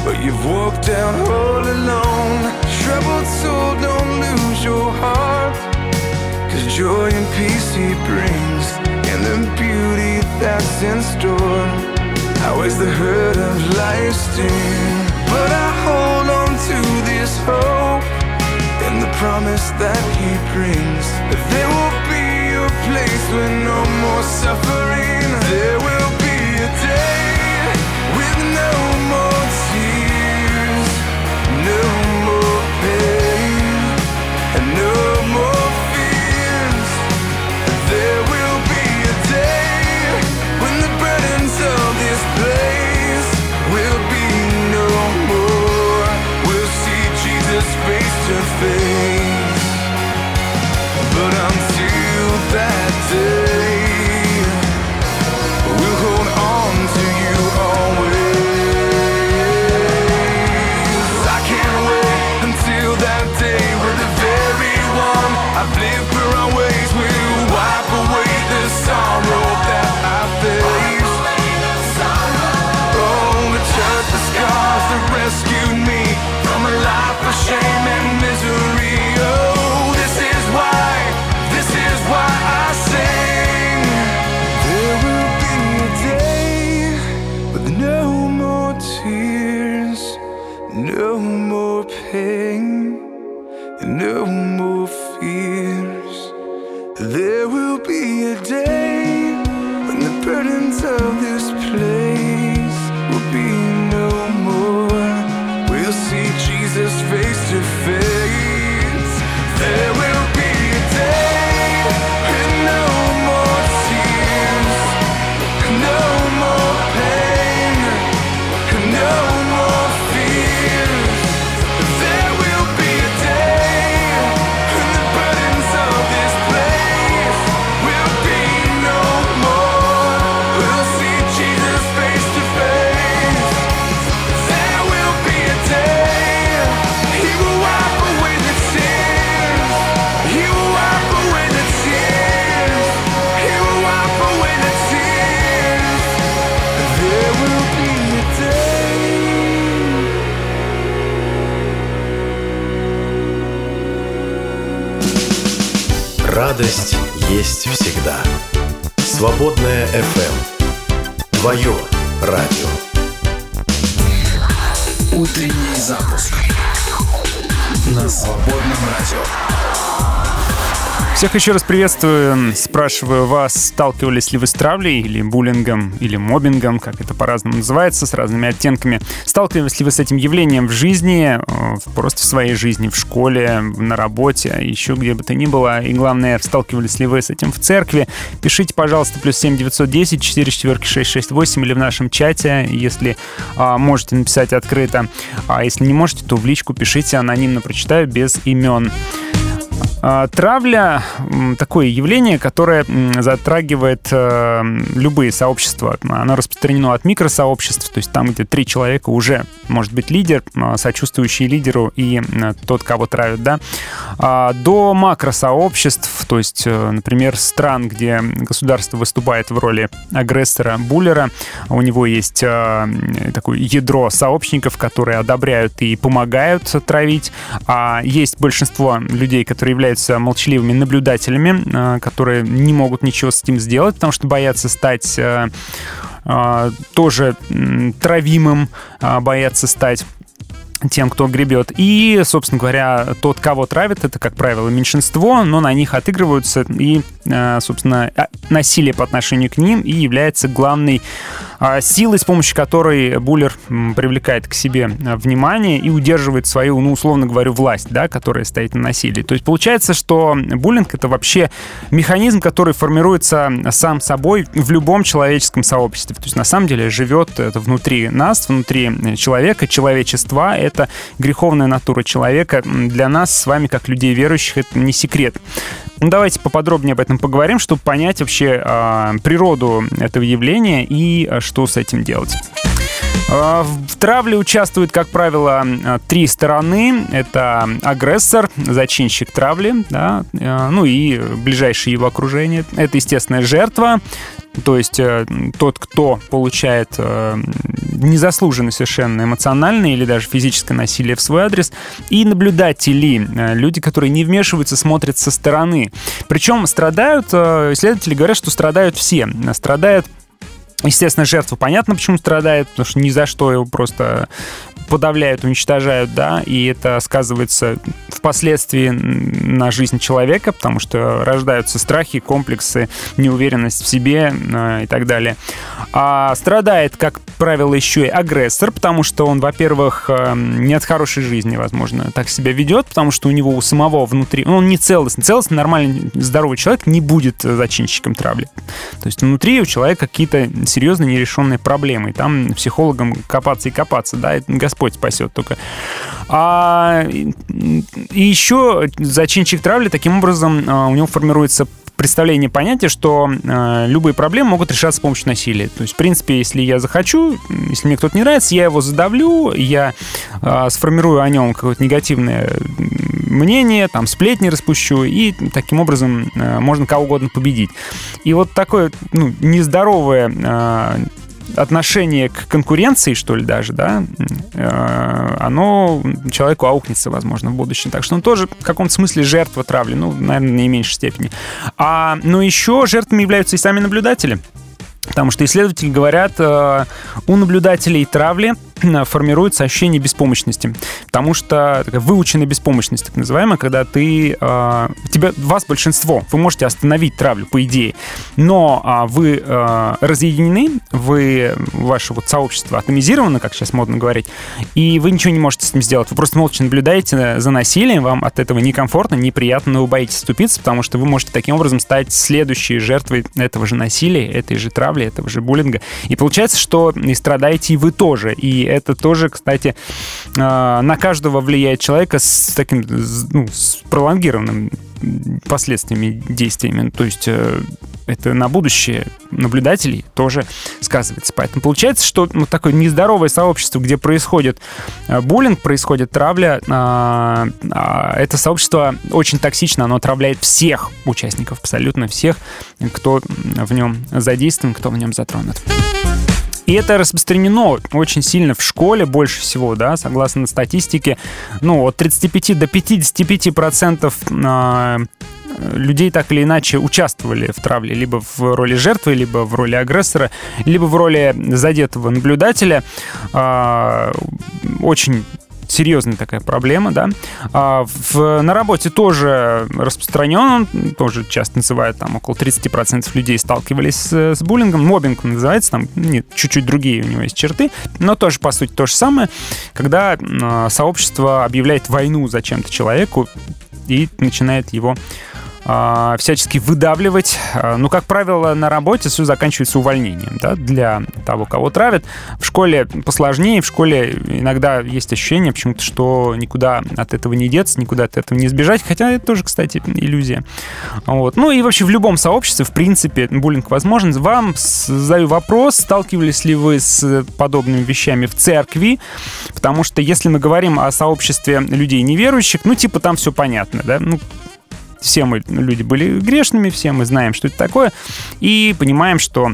but you've walked down all alone. Troubled soul, don't lose your heart. Cause joy and peace he brings, and the beauty that's in store. Outweighs the hurt of life's sting. But I hold on to this hope promise that he brings. There will be a place with no more suffering. There will back pink Всех еще раз приветствую. Спрашиваю вас, сталкивались ли вы с травлей или буллингом, или мобингом, как это по-разному называется, с разными оттенками. Сталкивались ли вы с этим явлением в жизни, э, просто в своей жизни, в школе, на работе, еще где бы то ни было. И главное, сталкивались ли вы с этим в церкви. Пишите, пожалуйста, плюс 7 910 4 четверки 668 или в нашем чате, если а, можете написать открыто. А если не можете, то в личку пишите, анонимно прочитаю, без имен. А, Травля такое явление, которое затрагивает э, любые сообщества. Оно распространено от микросообществ, то есть там, где три человека уже может быть лидер, а, сочувствующий лидеру и тот, кого травят, да, а, до макросообществ, то есть, э, например, стран, где государство выступает в роли агрессора, буллера, у него есть э, такое ядро сообщников, которые одобряют и помогают травить, а есть большинство людей, которые являются молчаливыми наблюдателями, э, которые не могут ничего с этим сделать, потому что боятся стать э, э, тоже травимым, боятся стать тем, кто гребет. И, собственно говоря, тот, кого травят, это, как правило, меньшинство, но на них отыгрываются, и, собственно, насилие по отношению к ним и является главной силой, с помощью которой буллер привлекает к себе а, внимание и удерживает свою, ну, условно говоря, власть, да, которая стоит на насилии. То есть получается, что буллинг — это вообще механизм, который формируется сам собой в любом человеческом сообществе. То есть на самом деле живет это внутри нас, внутри человека, человечества. Это греховная натура человека. Для нас с вами, как людей верующих, это не секрет. Ну, давайте поподробнее об этом поговорим, чтобы понять вообще а, природу этого явления и а, что с этим делать. А, В травле участвуют, как правило, а, три стороны. Это агрессор, зачинщик травли, да, а, ну и ближайшее его окружение. Это, естественно, жертва, то есть э, тот, кто получает э, незаслуженно совершенно эмоциональное или даже физическое насилие в свой адрес, и наблюдатели, э, люди, которые не вмешиваются, смотрят со стороны. Причем страдают, э, исследователи говорят, что страдают все. Страдают Естественно, жертва понятно, почему страдает, потому что ни за что его просто подавляют, уничтожают, да, и это сказывается впоследствии на жизнь человека, потому что рождаются страхи, комплексы, неуверенность в себе э, и так далее. А страдает, как правило, еще и агрессор, потому что он, во-первых, э, не от хорошей жизни, возможно, так себя ведет, потому что у него у самого внутри, ну, он не целостный, целостный, нормальный, здоровый человек не будет зачинщиком травли. То есть внутри у человека какие-то серьезные нерешенные проблемы, и там психологам копаться и копаться, да, это Господь спасет только. А, и еще зачинщик травли, таким образом, а, у него формируется представление, понятие, что э, любые проблемы могут решаться с помощью насилия. То есть, в принципе, если я захочу, если мне кто-то не нравится, я его задавлю, я э, сформирую о нем какое-то негативное мнение, там, сплетни распущу, и таким образом можно кого угодно победить. И вот такое ну, нездоровое отношение к конкуренции, что ли, даже, да, э, оно человеку аукнется, возможно, в будущем. Так что он тоже в каком-то смысле жертва травли, ну, наверное, в наименьшей степени. А, но еще жертвами являются и сами наблюдатели. Потому что исследователи говорят, э, у наблюдателей травли э, формируется ощущение беспомощности. Потому что такая выученная беспомощность, так называемая, когда ты... э, тебя, вас большинство, вы можете остановить травлю, по идее. Но а, вы разъединены, вы, ваше вот сообщество атомизировано, как сейчас модно говорить, и вы ничего не можете с ним сделать. Вы просто молча наблюдаете за насилием, вам от этого некомфортно, неприятно, но вы боитесь ступиться, потому что вы можете таким образом стать следующей жертвой этого же насилия, этой же травли, этого же буллинга. И получается, что и страдаете и вы тоже. И это тоже, кстати, э, на каждого влияет человека с таким ну, с пролонгированным последствиями, действиями. То есть э, это на будущее наблюдателей тоже сказывается. Поэтому получается, что ну, такое нездоровое сообщество, где происходит э, буллинг, происходит травля, а, а, это сообщество очень токсично, оно отравляет всех участников, абсолютно всех, кто в нем задействован, кто в нем затронут. И это распространено очень сильно в школе, больше всего, да, согласно статистике. Ну, от 35 до 55 процентов а, людей так или иначе участвовали в травле либо в роли жертвы, либо в роли агрессора, либо в роли задетого наблюдателя. А, Очень серьезная такая проблема, да. А в, на работе тоже распространен, тоже часто называют, там, около 30% людей сталкивались с, с буллингом. Моббинг называется, там, нет, чуть-чуть другие у него есть черты, но тоже, по сути, то же самое, когда э, сообщество объявляет войну зачем-то человеку и начинает его всячески выдавливать. А, Ну, как правило, на работе все заканчивается увольнением, да, для того, кого травят. В школе посложнее, в школе иногда есть ощущение почему-то, что никуда от этого не деться, никуда от этого не избежать, хотя это тоже, кстати, иллюзия. Вот. Ну и вообще в любом сообществе, в принципе, буллинг возможен. Вам задаю вопрос, сталкивались ли вы с подобными вещами в церкви, потому что если мы говорим о сообществе людей неверующих, ну типа там все понятно, да, ну все мы люди были грешными, все мы знаем, что это такое, и понимаем, что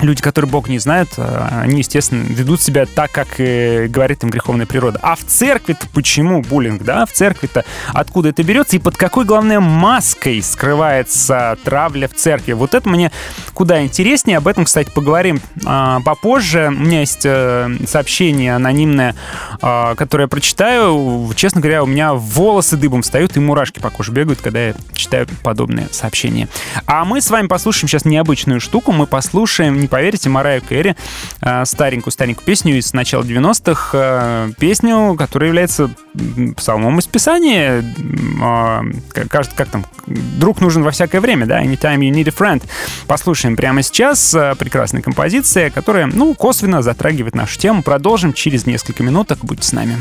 люди, которые Бог не знают, э, они, естественно, ведут себя так, как говорит им греховная природа. А в церкви-то почему буллинг, да? В церкви-то откуда это берется и под какой, главное, маской скрывается травля в церкви? Вот это мне куда интереснее. Об этом, кстати, поговорим а, попозже. У меня есть э, сообщение анонимное, а, которое я прочитаю. Честно говоря, у меня волосы дыбом встают и мурашки по коже бегают, когда я читаю подобные сообщения. А мы с вами послушаем сейчас необычную штуку. Мы послушаем, не поверите, Мараю Кэрри, э, старенькую-старенькую песню из начала 90-х, э, песню, которая является псалмом из Писания. Как- Кажется, как там, друг нужен во всякое время, да, anytime you need a friend. Послушаем прямо сейчас э, прекрасная композиция, которая, ну, косвенно затрагивает нашу тему. Продолжим через несколько минуток. Будьте с нами.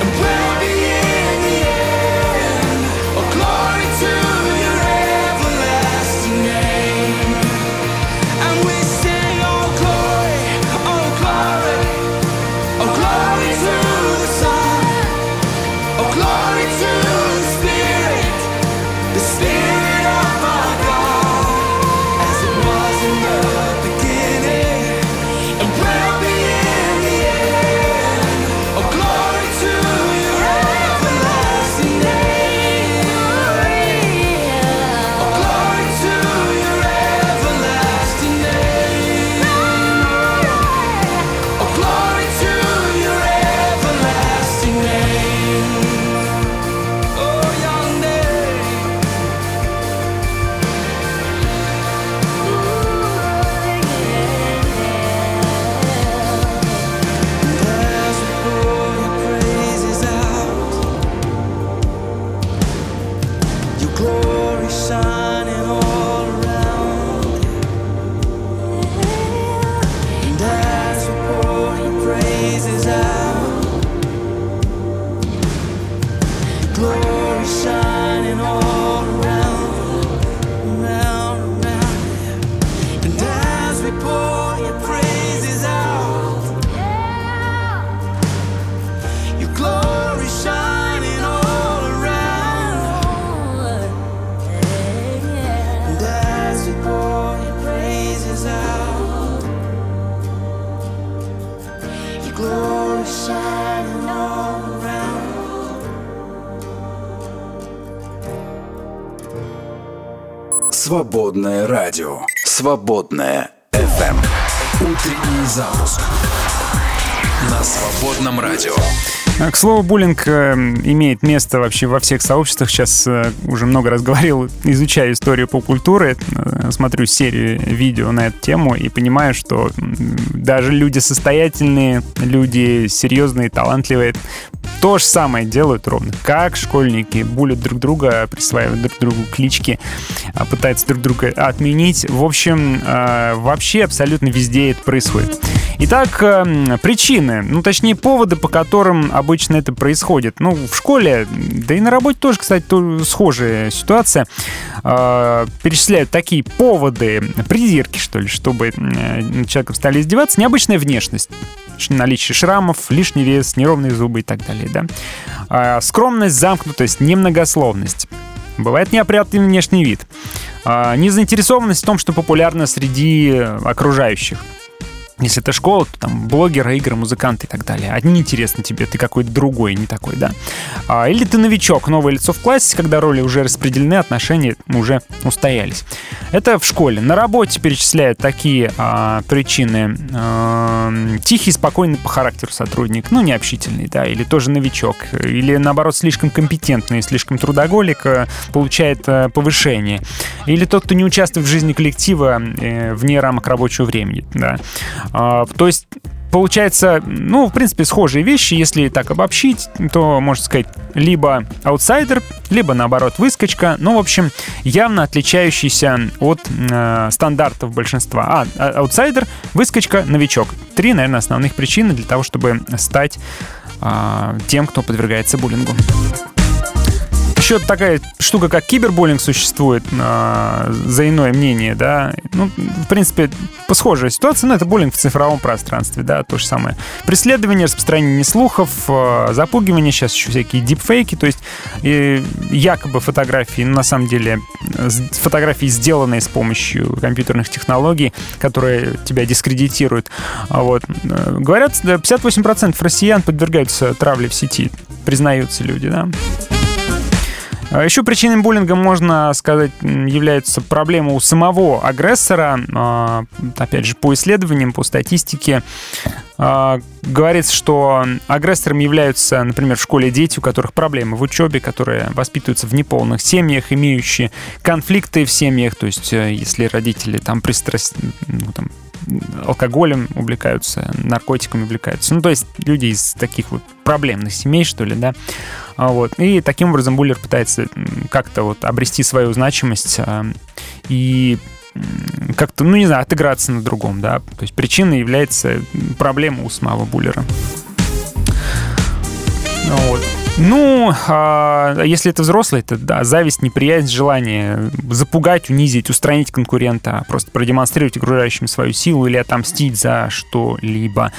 and pray. Свободное радио. Свободное FM. Эм. Утренний запуск. На свободном радио. Э, к слову, буллинг э, имеет место вообще во всех сообществах. Сейчас э, уже много раз говорил, изучаю историю по культуре, смотрю серию видео на эту тему и понимаю, что даже люди состоятельные, люди серьезные, талантливые, то же самое делают ровно. Как школьники булят друг друга, присваивают друг другу клички, а, пытаются друг друга отменить. В общем, вообще абсолютно везде это происходит. Итак, причины, ну точнее поводы, по которым об обычно это происходит. Ну, в школе, да и на работе тоже, кстати, схожая ситуация. Э, Перечисляют такие поводы, придирки, что ли, чтобы э, человеком стали издеваться. Необычная внешность, наличие шрамов, лишний вес, неровные зубы и так далее, да. А, Скромность, замкнутость, немногословность. Бывает неопрятный внешний вид. А, Незаинтересованность в том, что популярно среди окружающих. Если это школа, то там блогеры, игры, музыканты и так далее. Одни интересны тебе, ты какой-то другой, не такой, да. А, или ты новичок, новое лицо в классе, когда роли уже распределены, отношения уже устоялись. Это в школе. На работе перечисляют такие а, причины. А, тихий, спокойный по характеру сотрудник, ну, необщительный, да, или тоже новичок, или, наоборот, слишком компетентный, слишком трудоголик, э, получает э, повышение. Или тот, кто не участвует в жизни коллектива э, вне рамок рабочего времени, да. А, то есть Получается, ну, в принципе, схожие вещи, если так обобщить, то, можно сказать, либо аутсайдер, либо, наоборот, выскочка. Ну, в общем, явно отличающийся от э, стандартов большинства. А, а- аутсайдер, выскочка, новичок. Три, наверное, основных причины для того, чтобы стать а, тем, кто подвергается буллингу. Еще такая штука, как кибербуллинг существует а, за иное мнение, да. Ну, в принципе, схожая ситуация, но это буллинг в цифровом пространстве, да, то же самое. Преследование, распространение слухов, а, запугивание, сейчас еще всякие дипфейки, то есть э, якобы фотографии, но на самом деле э, фотографии, сделанные с помощью компьютерных технологий, которые тебя дискредитируют. А Вот. Э, Говорят, да, 58% россиян подвергаются травле в сети, признаются люди, да. А Еще причиной буллинга, можно сказать, является проблема у самого агрессора. А, Опять же, по исследованиям, по статистике, а, говорится, что агрессором являются, например, в школе дети, у которых проблемы в учебе, которые воспитываются в неполных семьях, имеющие конфликты в семьях, то есть э, если родители там пристрасть, ну, там, алкоголем увлекаются, наркотиками увлекаются. Ну, то есть люди из таких вот проблемных семей, что ли, да. А, Вот. И таким образом буллер пытается как-то вот обрести свою значимость а, и как-то, ну, не знаю, отыграться на другом, да. То есть причиной является проблема у самого буллера. Ну, Вот. Ну, а если это взрослый, то да, зависть, неприязнь, желание запугать, унизить, устранить конкурента, просто продемонстрировать окружающим свою силу или отомстить за что-либо.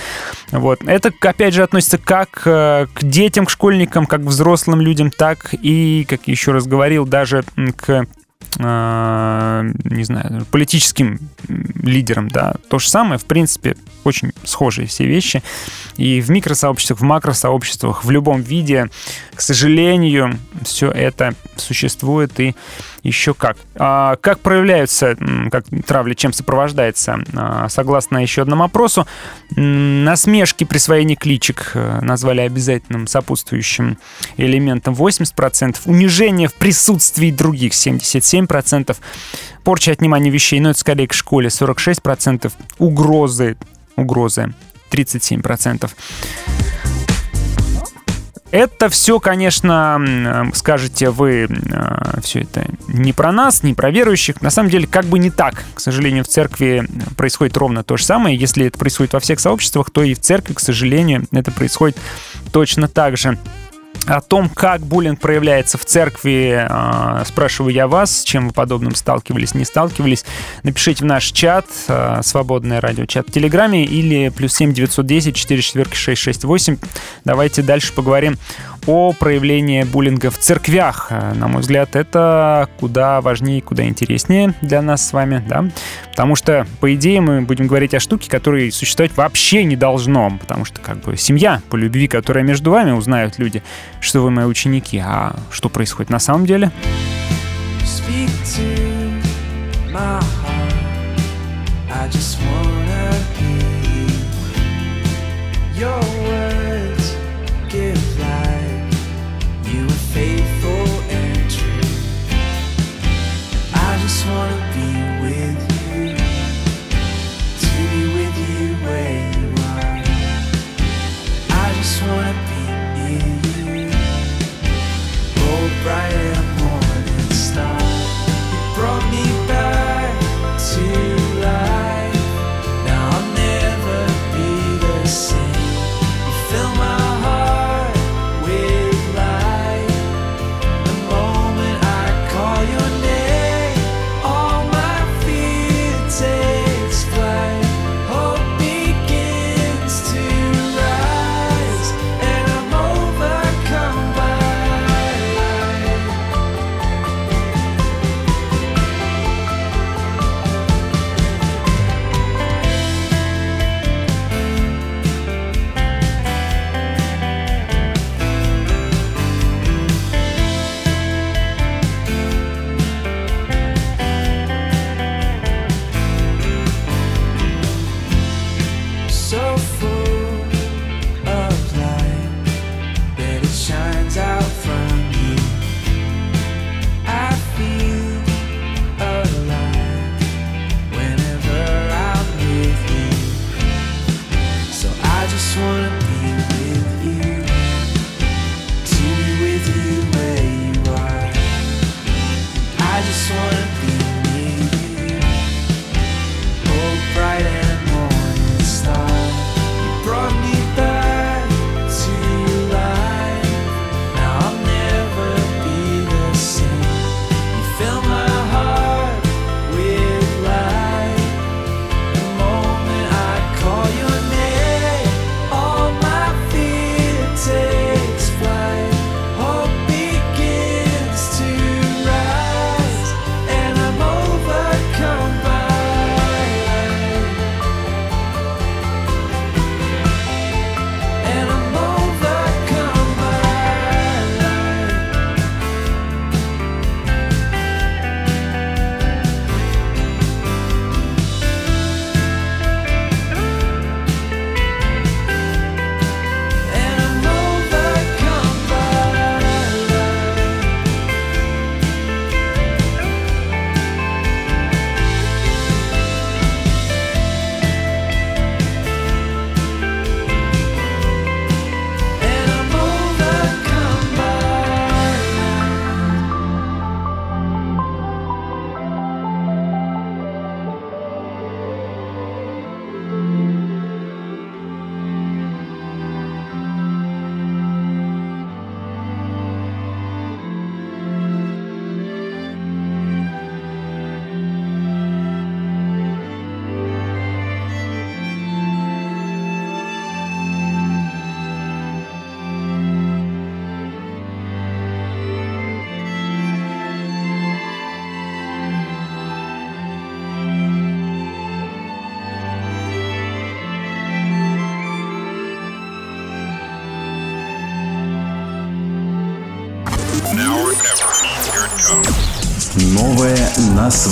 Вот. Это, опять же, относится как э, к детям, к школьникам, как к взрослым людям, так и, как еще раз говорил, даже к не знаю, политическим м, лидерам, да, то же самое, в принципе, очень схожие все вещи. И в микросообществах, в макросообществах, в любом виде, к сожалению, все это существует и еще как. А как проявляются, как травля, чем сопровождается? А, Согласно еще одному опросу, насмешки, присвоение кличек э, назвали обязательным сопутствующим элементом 80%, унижение в присутствии других 77%, порча отнимания вещей, но это скорее к школе 46%, угрозы, угрозы 37%. Это все, конечно, м, скажете вы, все это не про нас, не про верующих. На самом деле, как бы не так. К сожалению, в церкви происходит ровно то же самое. Если это происходит во всех сообществах, то и в церкви, к сожалению, это происходит точно так же. О том, как буллинг проявляется в церкви, э, спрашиваю я вас, с чем вы подобным сталкивались, не сталкивались. Напишите в наш чат, э, свободное радиочат в Телеграме или плюс 7 910 4 четверки 668. Давайте дальше поговорим о проявлении буллинга в церквях. Э, На мой взгляд, это куда важнее, куда интереснее для нас с вами, да? Потому что, по идее, мы будем говорить о штуке, которой существовать вообще не должно, потому что, как бы, семья по любви, которая между вами, узнают люди, что вы мои ученики, а что происходит на самом деле? Speak to my heart. I just wanna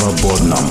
свободном.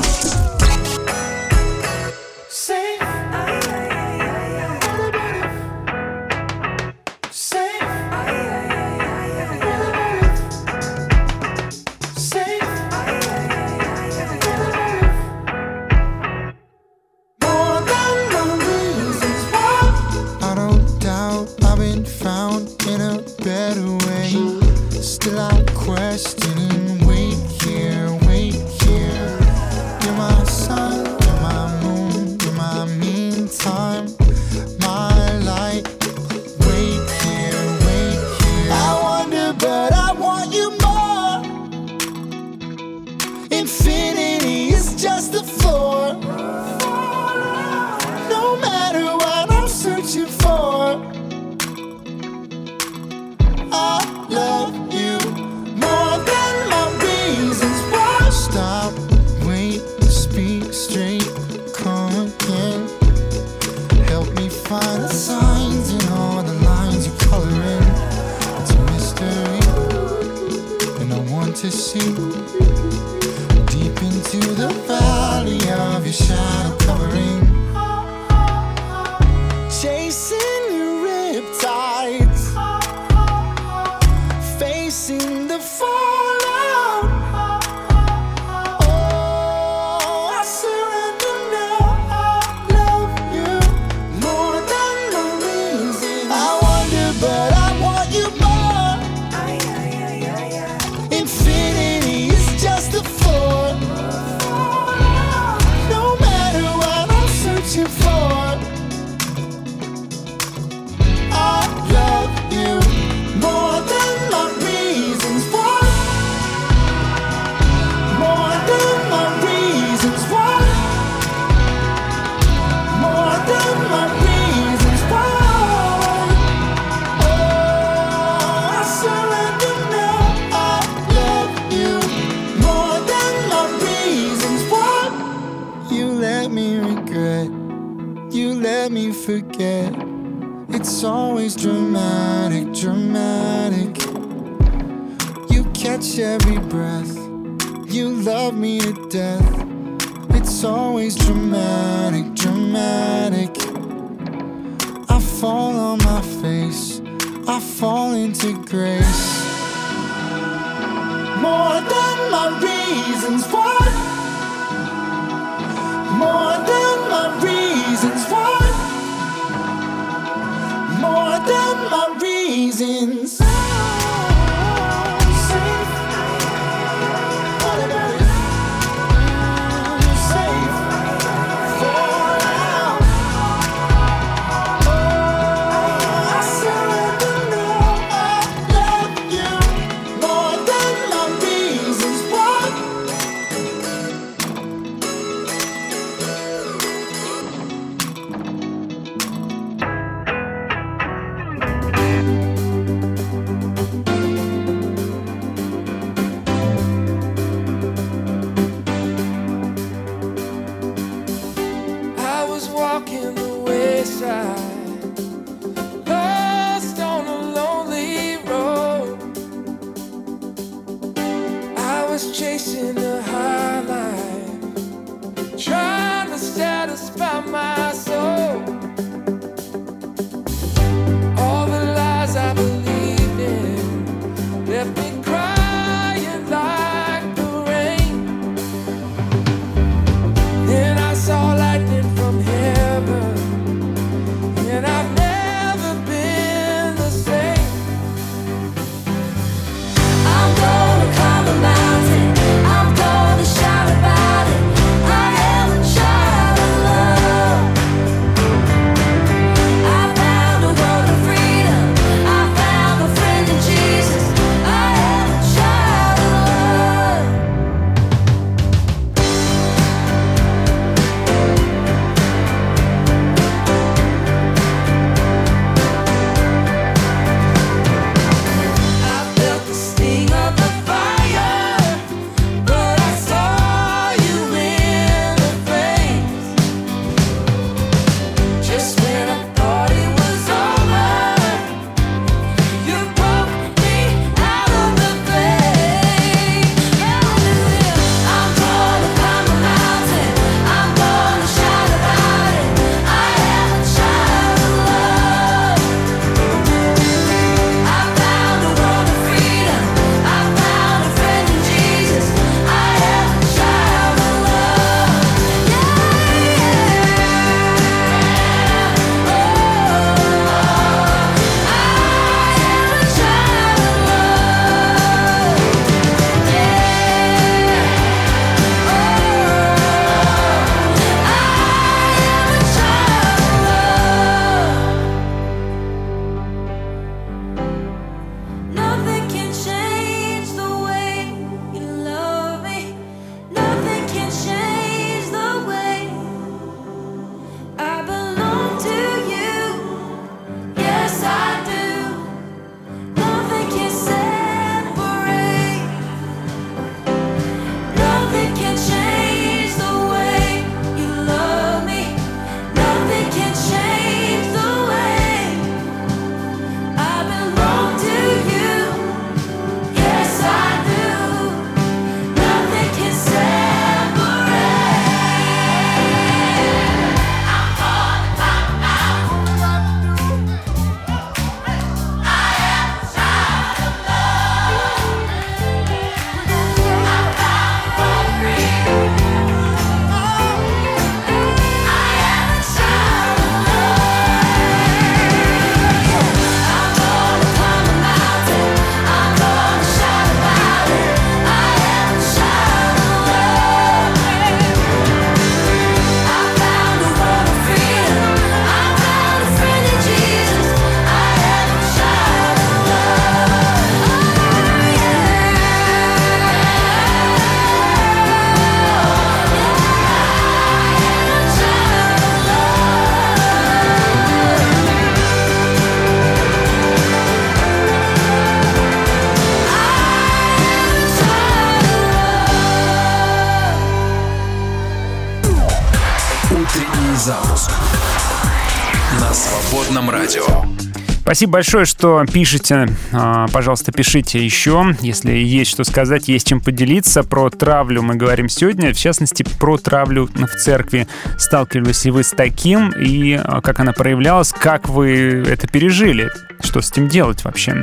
Спасибо большое, что пишете. А, Пожалуйста, пишите еще, если есть что сказать, есть чем поделиться. Про травлю мы говорим сегодня, в частности, про травлю в церкви. Сталкивались ли вы с таким, и а, как она проявлялась, как вы это пережили, что с этим делать вообще?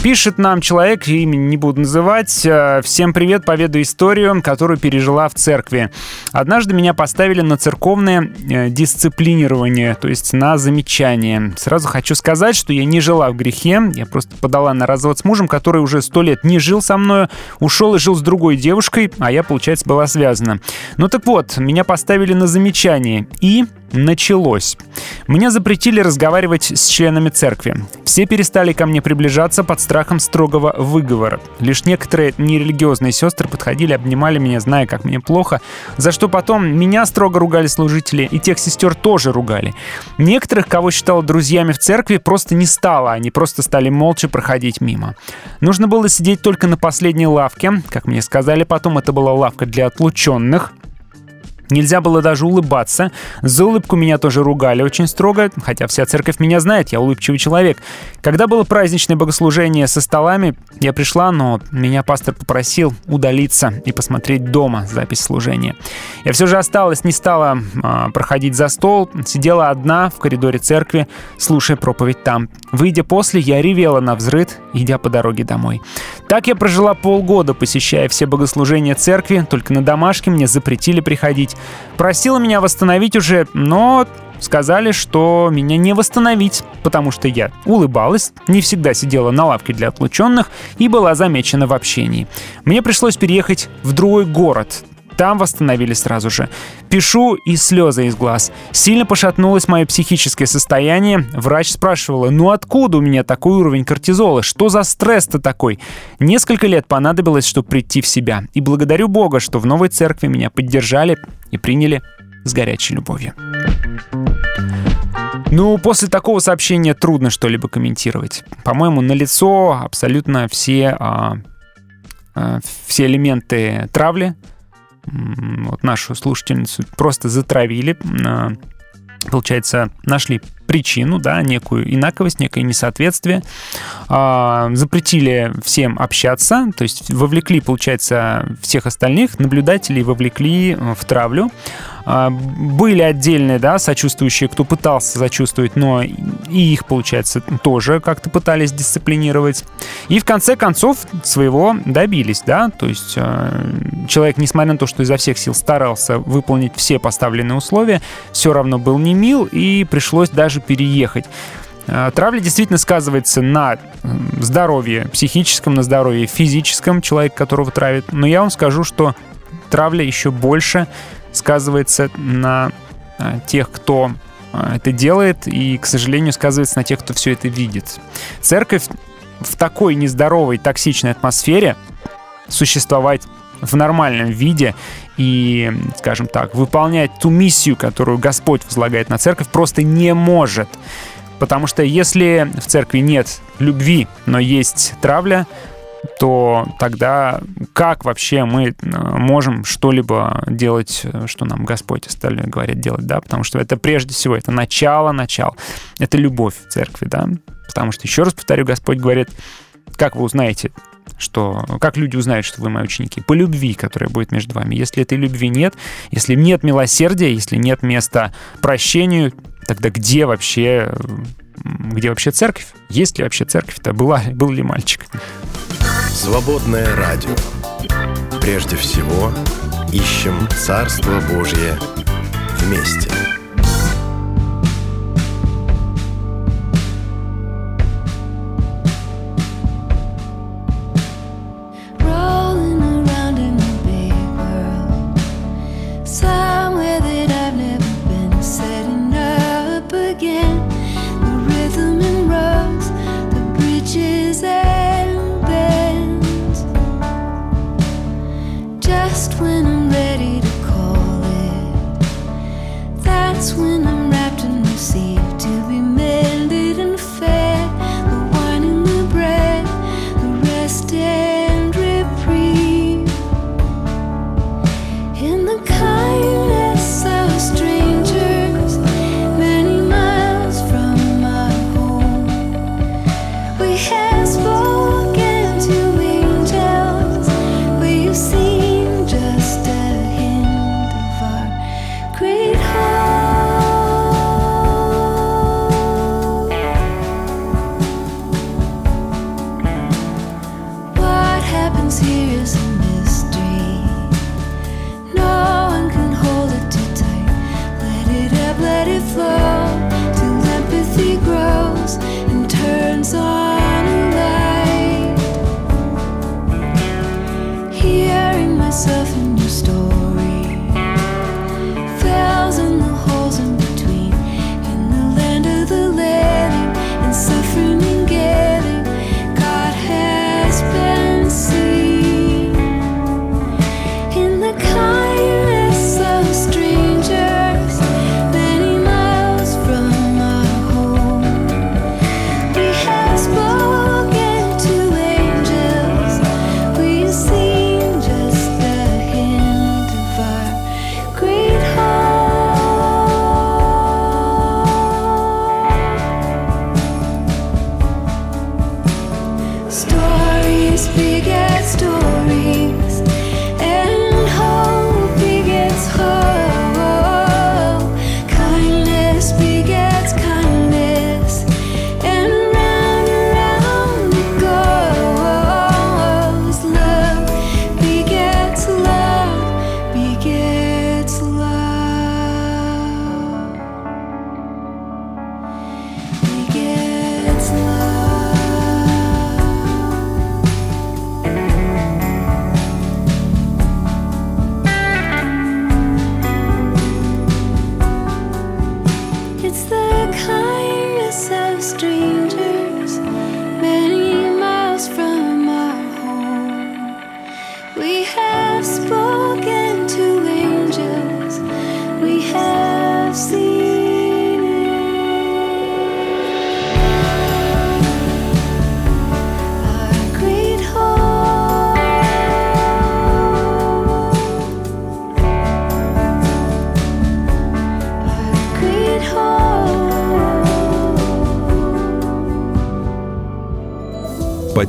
Пишет нам человек, имени не буду называть. э, Всем привет, поведу историю, которую пережила в церкви. Однажды меня поставили на церковное э, дисциплинирование, то есть на замечание. Сразу хочу сказать, что я не жила в грехе, я просто подала на развод с мужем, который уже сто лет не жил со мной, ушел и жил с другой девушкой, а я, получается, была связана. Ну так вот, меня поставили на замечание, и началось. Мне запретили разговаривать с членами церкви. Все перестали ко мне приближаться под страхом строгого выговора. Лишь некоторые нерелигиозные сестры подходили, обнимали меня, зная, как мне плохо, за что потом меня строго ругали служители, и тех сестер тоже ругали. Некоторых, кого считала друзьями в церкви, просто не стало, они просто стали молча проходить мимо. Нужно было сидеть только на последней лавке, как мне сказали потом, это была лавка для отлученных, Нельзя было даже улыбаться. За улыбку меня тоже ругали очень строго, хотя вся церковь меня знает, я улыбчивый человек. Когда было праздничное богослужение со столами, я пришла, но меня пастор попросил удалиться и посмотреть дома запись служения. Я все же осталась, не стала а, проходить за стол, сидела одна в коридоре церкви, слушая проповедь там. Выйдя после, я ревела на взрыд, идя по дороге домой. Так я прожила полгода, посещая все богослужения церкви, только на домашке мне запретили приходить. Просила меня восстановить уже, но сказали, что меня не восстановить, потому что я улыбалась, не всегда сидела на лавке для отлученных и была замечена в общении. Мне пришлось переехать в другой город. Там восстановили сразу же. Пишу и слезы из глаз. Сильно пошатнулось мое психическое состояние. Врач спрашивала, ну откуда у меня такой уровень кортизола? Что за стресс-то такой? Несколько лет понадобилось, чтобы прийти в себя. И благодарю Бога, что в новой церкви меня поддержали и приняли с горячей любовью. Ну, после такого сообщения трудно что-либо комментировать. По-моему, на лицо абсолютно все, а, а, все элементы травли. Вот нашу слушательницу просто затравили. а, Получается, нашли причину, да, некую инаковость, некое несоответствие, а, запретили всем общаться, то есть вовлекли, получается, всех остальных наблюдателей вовлекли э, в травлю. А, Были отдельные, да, сочувствующие, кто пытался сочувствовать, но и их, получается, тоже как-то пытались дисциплинировать. И в конце концов своего добились, да, то есть э, человек, несмотря на то, что изо всех сил старался выполнить все поставленные условия, все равно был не мил и пришлось даже переехать. Э, Травля действительно сказывается на здоровье психическом, на здоровье физическом человека, которого травит. Но я вам скажу, что травля еще больше сказывается на э, тех, кто э, это делает, и, к сожалению, сказывается на тех, кто все это видит. Церковь в такой нездоровой, токсичной атмосфере существовать в нормальном виде и, скажем так, выполнять ту миссию, которую Господь возлагает на церковь, просто не может. Потому что если в церкви нет любви, но есть травля, то тогда как вообще мы э, можем что-либо делать, э, что нам Господь остальное говорит делать, да? Потому что это прежде всего, это начало, начало. Это любовь в церкви, да? Потому что, еще раз повторю, Господь говорит, как вы узнаете, что как люди узнают, что вы мои ученики? По любви, которая будет между вами. Если этой любви нет, если нет милосердия, если нет места прощению, тогда где вообще, где вообще церковь? Есть ли вообще церковь-то? Была, был ли мальчик? Свободное радио. Прежде всего, ищем Царство Божье вместе.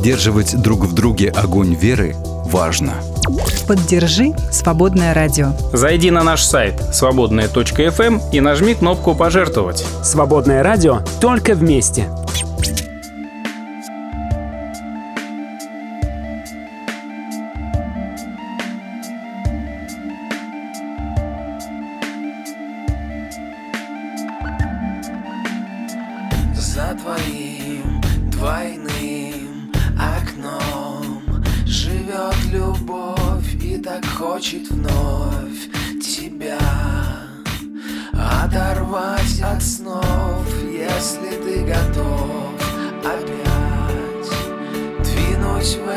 Поддерживать друг в друге огонь веры важно. Поддержи «Свободное радио». Зайди на наш сайт свободная.фм и нажми кнопку «Пожертвовать». Свободное радио только вместе. За твоим хочет вновь Тебя оторвать от снов Если ты готов опять Двинуть в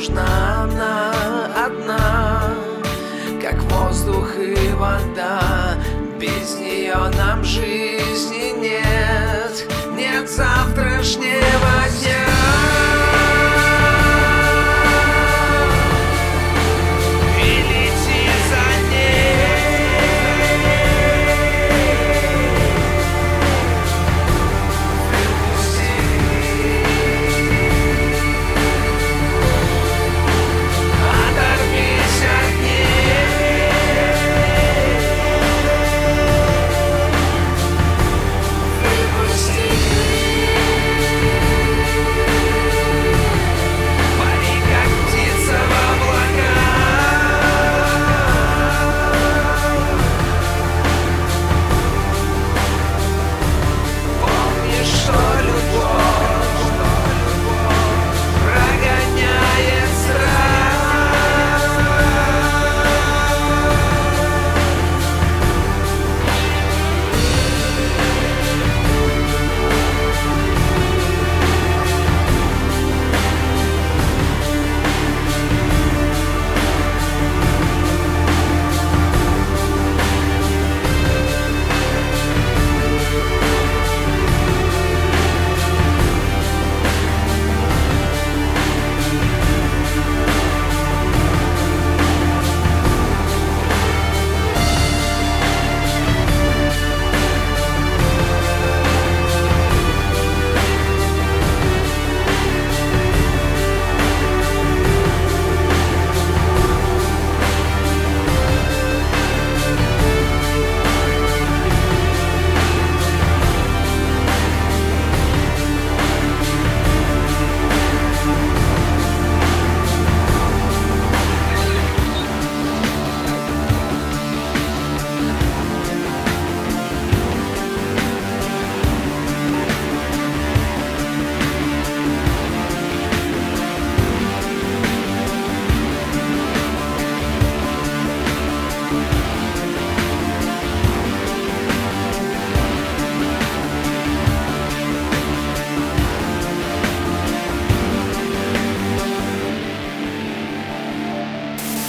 нужна она одна Как воздух и вода. Без нее нам жизни нет Нет завтрашнего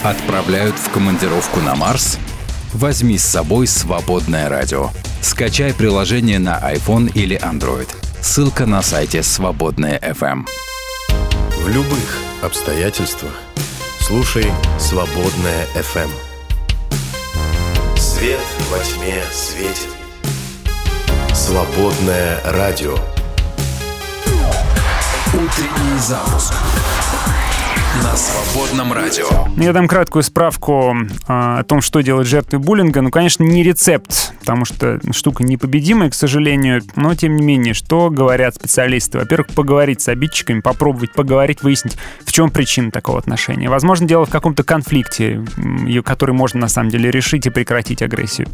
Отправляют в командировку на Марс? Возьми с собой свободное радио. Скачай приложение на iPhone или Android. Ссылка на сайте Свободная FM. В любых обстоятельствах слушай «Свободная FM». Свет во тьме светит. Свободное радио. Утренний запуск на свободном радио. Я дам краткую справку а, о том, что делать жертвы буллинга. Ну, конечно, не рецепт, потому что штука непобедимая, к сожалению. Но, тем не менее, что говорят специалисты? Во-первых, поговорить с обидчиками, попробовать поговорить, выяснить, в чем причина такого отношения. Возможно, дело в каком-то конфликте, который можно, на самом деле, решить и прекратить агрессию.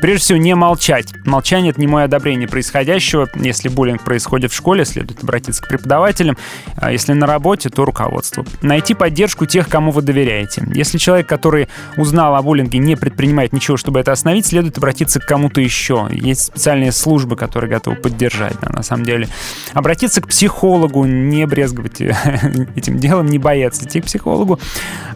Прежде всего, не молчать. Молчание — это не мое одобрение происходящего. Если буллинг происходит в школе, следует обратиться к преподавателям. А если на работе, то руководству. Найти поддержку тех, кому вы доверяете. Если человек, который узнал о буллинге, не предпринимает ничего, чтобы это остановить, следует обратиться к кому-то еще. Есть специальные службы, которые готовы поддержать, да, на самом деле. Обратиться к психологу, не брезговать этим делом, не бояться идти к психологу,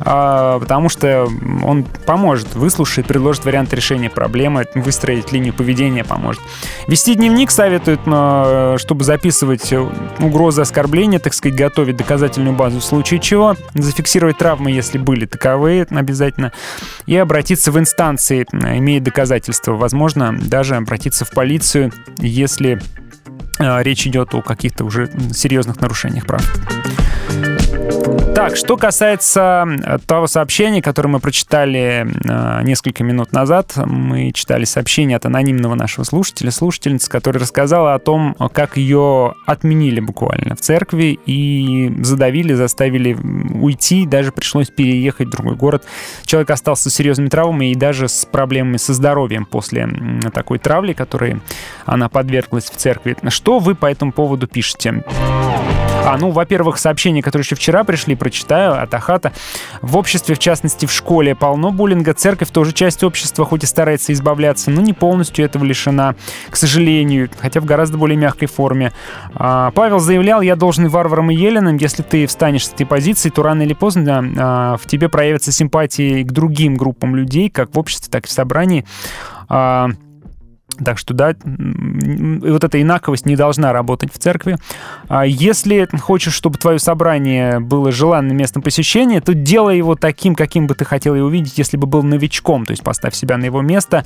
а, потому что он поможет, выслушает, предложит вариант решения проблемы, выстроить линию поведения поможет. Вести дневник советуют, чтобы записывать угрозы оскорбления, так сказать, готовить доказательную базу в случае чего, зафиксировать травмы, если были таковые обязательно, и обратиться в инстанции, имея доказательства. Возможно, даже обратиться в полицию, если э, речь идет о каких-то уже серьезных нарушениях прав. Так, что касается э, того сообщения, которое мы прочитали э, несколько минут назад, мы читали сообщение от анонимного нашего слушателя, слушательницы, которая рассказала о том, как ее отменили буквально в церкви и задавили, заставили уйти, даже пришлось переехать в другой город. Человек остался с серьезными травмами и даже с проблемами со здоровьем после такой травли, которой она подверглась в церкви. Что вы по этому поводу пишете? А, ну, во-первых, сообщения, которые еще вчера пришли, прочитаю от Ахата. В обществе, в частности, в школе полно буллинга. Церковь тоже часть общества, хоть и старается избавляться, но не полностью этого лишена, к сожалению, хотя в гораздо более мягкой форме. А, Павел заявлял, я должен варварам, и еленам. Если ты встанешь с этой позиции, то рано или поздно а, в тебе проявятся симпатии к другим группам людей, как в обществе, так и в собрании. А, так что, да, вот эта инаковость не должна работать в церкви. А Если хочешь, чтобы твое собрание было желанным местом посещения, то делай его таким, каким бы ты хотел его увидеть, если бы был новичком. То есть поставь себя на его место,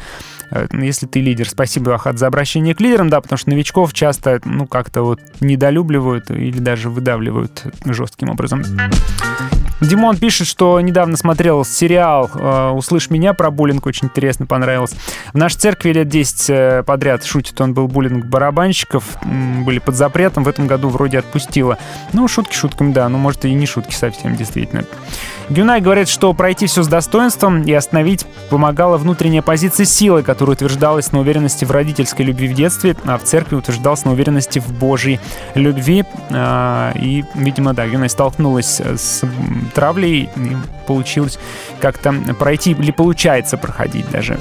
Э, если ты лидер. Спасибо, Ахат, за обращение к лидерам, да, потому что новичков часто, ну, как-то вот недолюбливают или даже выдавливают жестким образом. Димон пишет, что недавно смотрел сериал э, «Услышь меня» про буллинг, очень интересно, понравилось. В нашей церкви лет 10 э, подряд шутит, он был буллинг барабанщиков, были под запретом, в этом году вроде отпустила. Ну, шутки шутками, да, ну, может, и не шутки совсем, действительно. Гюнай говорит, что пройти все с достоинством и остановить помогала внутренняя позиция силы, которая утверждалась на уверенности в родительской любви в детстве, а в церкви утверждалась на уверенности в Божьей любви. А, И, видимо, да, Гюнай столкнулась с травлей, и получилось как-то пройти, или получается проходить даже.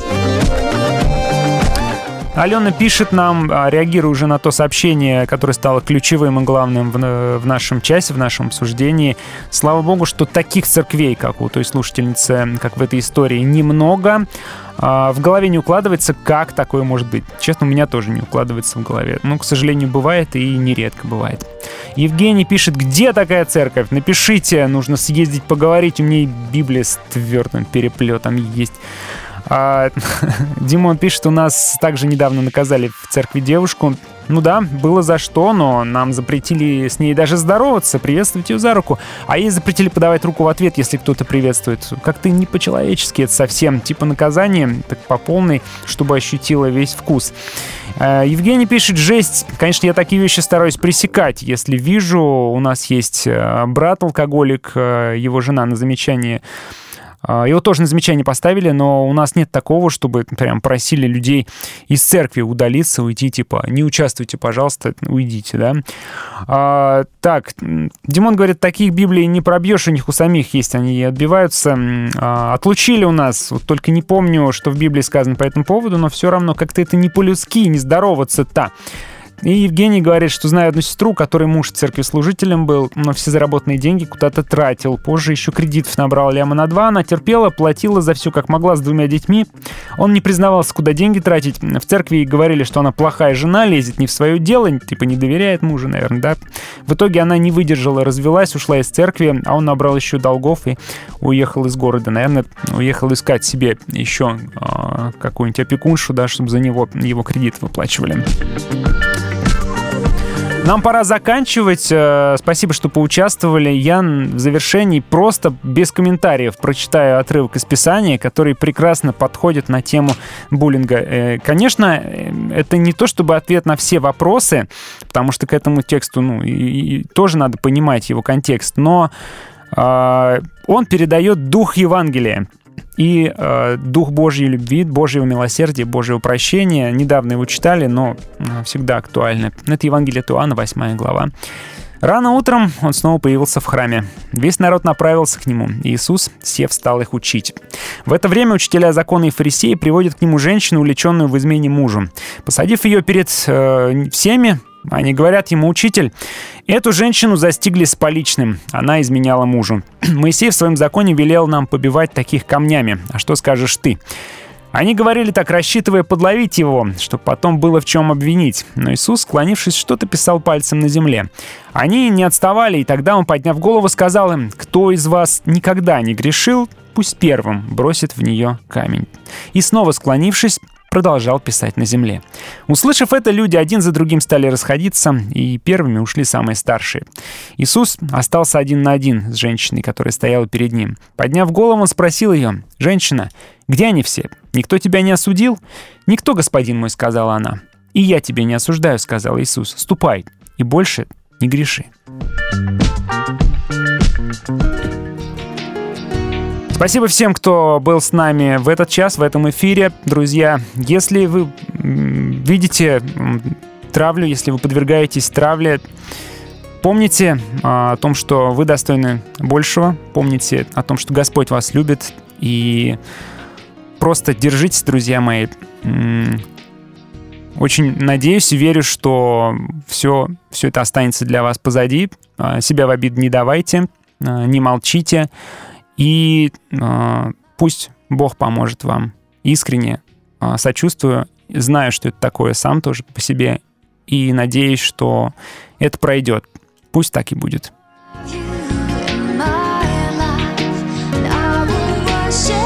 Алена пишет нам, а, реагируя уже на то сообщение, которое стало ключевым и главным в, в нашем часе, в нашем обсуждении. Слава богу, что таких церквей, как у той слушательницы, как в этой истории, немного. А, В голове не укладывается, как такое может быть. Честно, у меня тоже не укладывается в голове. Ну, к сожалению, бывает и нередко бывает. Евгений пишет, где такая церковь? Напишите, нужно съездить поговорить. У меня и Библия с твердым переплетом есть. А, Димон пишет, у нас также недавно наказали в церкви девушку. Ну да, было за что, но нам запретили с ней даже здороваться, приветствовать ее за руку. А ей запретили подавать руку в ответ, если кто-то приветствует. Как-то не по-человечески это совсем. Типа наказание, так по полной, чтобы ощутила весь вкус. Э, Евгений пишет, жесть. Конечно, я такие вещи стараюсь пресекать. Если вижу, у нас есть э, брат-алкоголик, э, его жена на замечание Его тоже на замечание поставили, но у нас нет такого, чтобы прям просили людей из церкви удалиться, уйти, типа, не участвуйте, пожалуйста, уйдите, да. А, так, Димон говорит, таких Библий не пробьешь, у них у самих есть, они отбиваются. А, отлучили у нас, вот только не помню, что в Библии сказано по этому поводу, но все равно как-то это не по-людски, не здороваться-то. И Евгений говорит, что знает одну сестру, которой муж церкви служителем был, но все заработанные деньги куда-то тратил. Позже еще кредитов набрал ляма на два, она терпела, платила за все как могла с двумя детьми. Он не признавался, куда деньги тратить. В церкви ей говорили, что она плохая жена, лезет не в свое дело, типа не доверяет мужу, наверное, да. В итоге она не выдержала, развелась, ушла из церкви, а он набрал еще долгов и уехал из города. Наверное, уехал искать себе еще э, какую-нибудь опекуншу, да, чтобы за него его кредит выплачивали. Нам пора заканчивать. Э, Спасибо, что поучаствовали. Я в завершении просто без комментариев прочитаю отрывок из Писания, который прекрасно подходит на тему буллинга. Э, Конечно, э, это не то чтобы ответ на все вопросы, потому что к этому тексту ну, и- и тоже надо понимать его контекст, но э, он передает дух Евангелия и э, дух Божьей любви, Божьего милосердия, Божьего прощения. Недавно его читали, но э, всегда актуально. Это Евангелие от Иоанна, 8 глава. Рано утром он снова появился в храме. Весь народ направился к нему. и Иисус, сев, стал их учить. В это время учителя закона и фарисеи приводят к нему женщину, увлеченную в измене мужу. Посадив ее перед э, всеми, они говорят ему, учитель, эту женщину застигли с поличным, она изменяла мужу. Моисей в своем законе велел нам побивать таких камнями. А что скажешь ты? Они говорили так, рассчитывая подловить его, чтобы потом было в чем обвинить. Но Иисус, склонившись, что-то писал пальцем на земле. Они не отставали, и тогда он, подняв голову, сказал им, «Кто из вас никогда не грешил, пусть первым бросит в нее камень». И снова склонившись, продолжал писать на земле. Услышав это, люди один за другим стали расходиться, и первыми ушли самые старшие. Иисус остался один на один с женщиной, которая стояла перед ним. Подняв голову, он спросил ее, «Женщина, где они все? Никто тебя не осудил?» «Никто, господин мой», — сказала она. «И я тебя не осуждаю», — сказал Иисус. «Ступай и больше не греши». Спасибо всем, кто был с нами в этот час, в этом эфире. Друзья, если вы видите травлю, если вы подвергаетесь травле, помните а, о том, что вы достойны большего. Помните о том, что Господь вас любит. И просто держитесь, друзья мои. Очень надеюсь и верю, что все, все это останется для вас позади. А, Себя в обид не давайте, а, не молчите. И а, пусть Бог поможет вам. Искренне а, сочувствую, знаю, что это такое сам тоже по себе. И надеюсь, что это пройдет. Пусть так и будет. You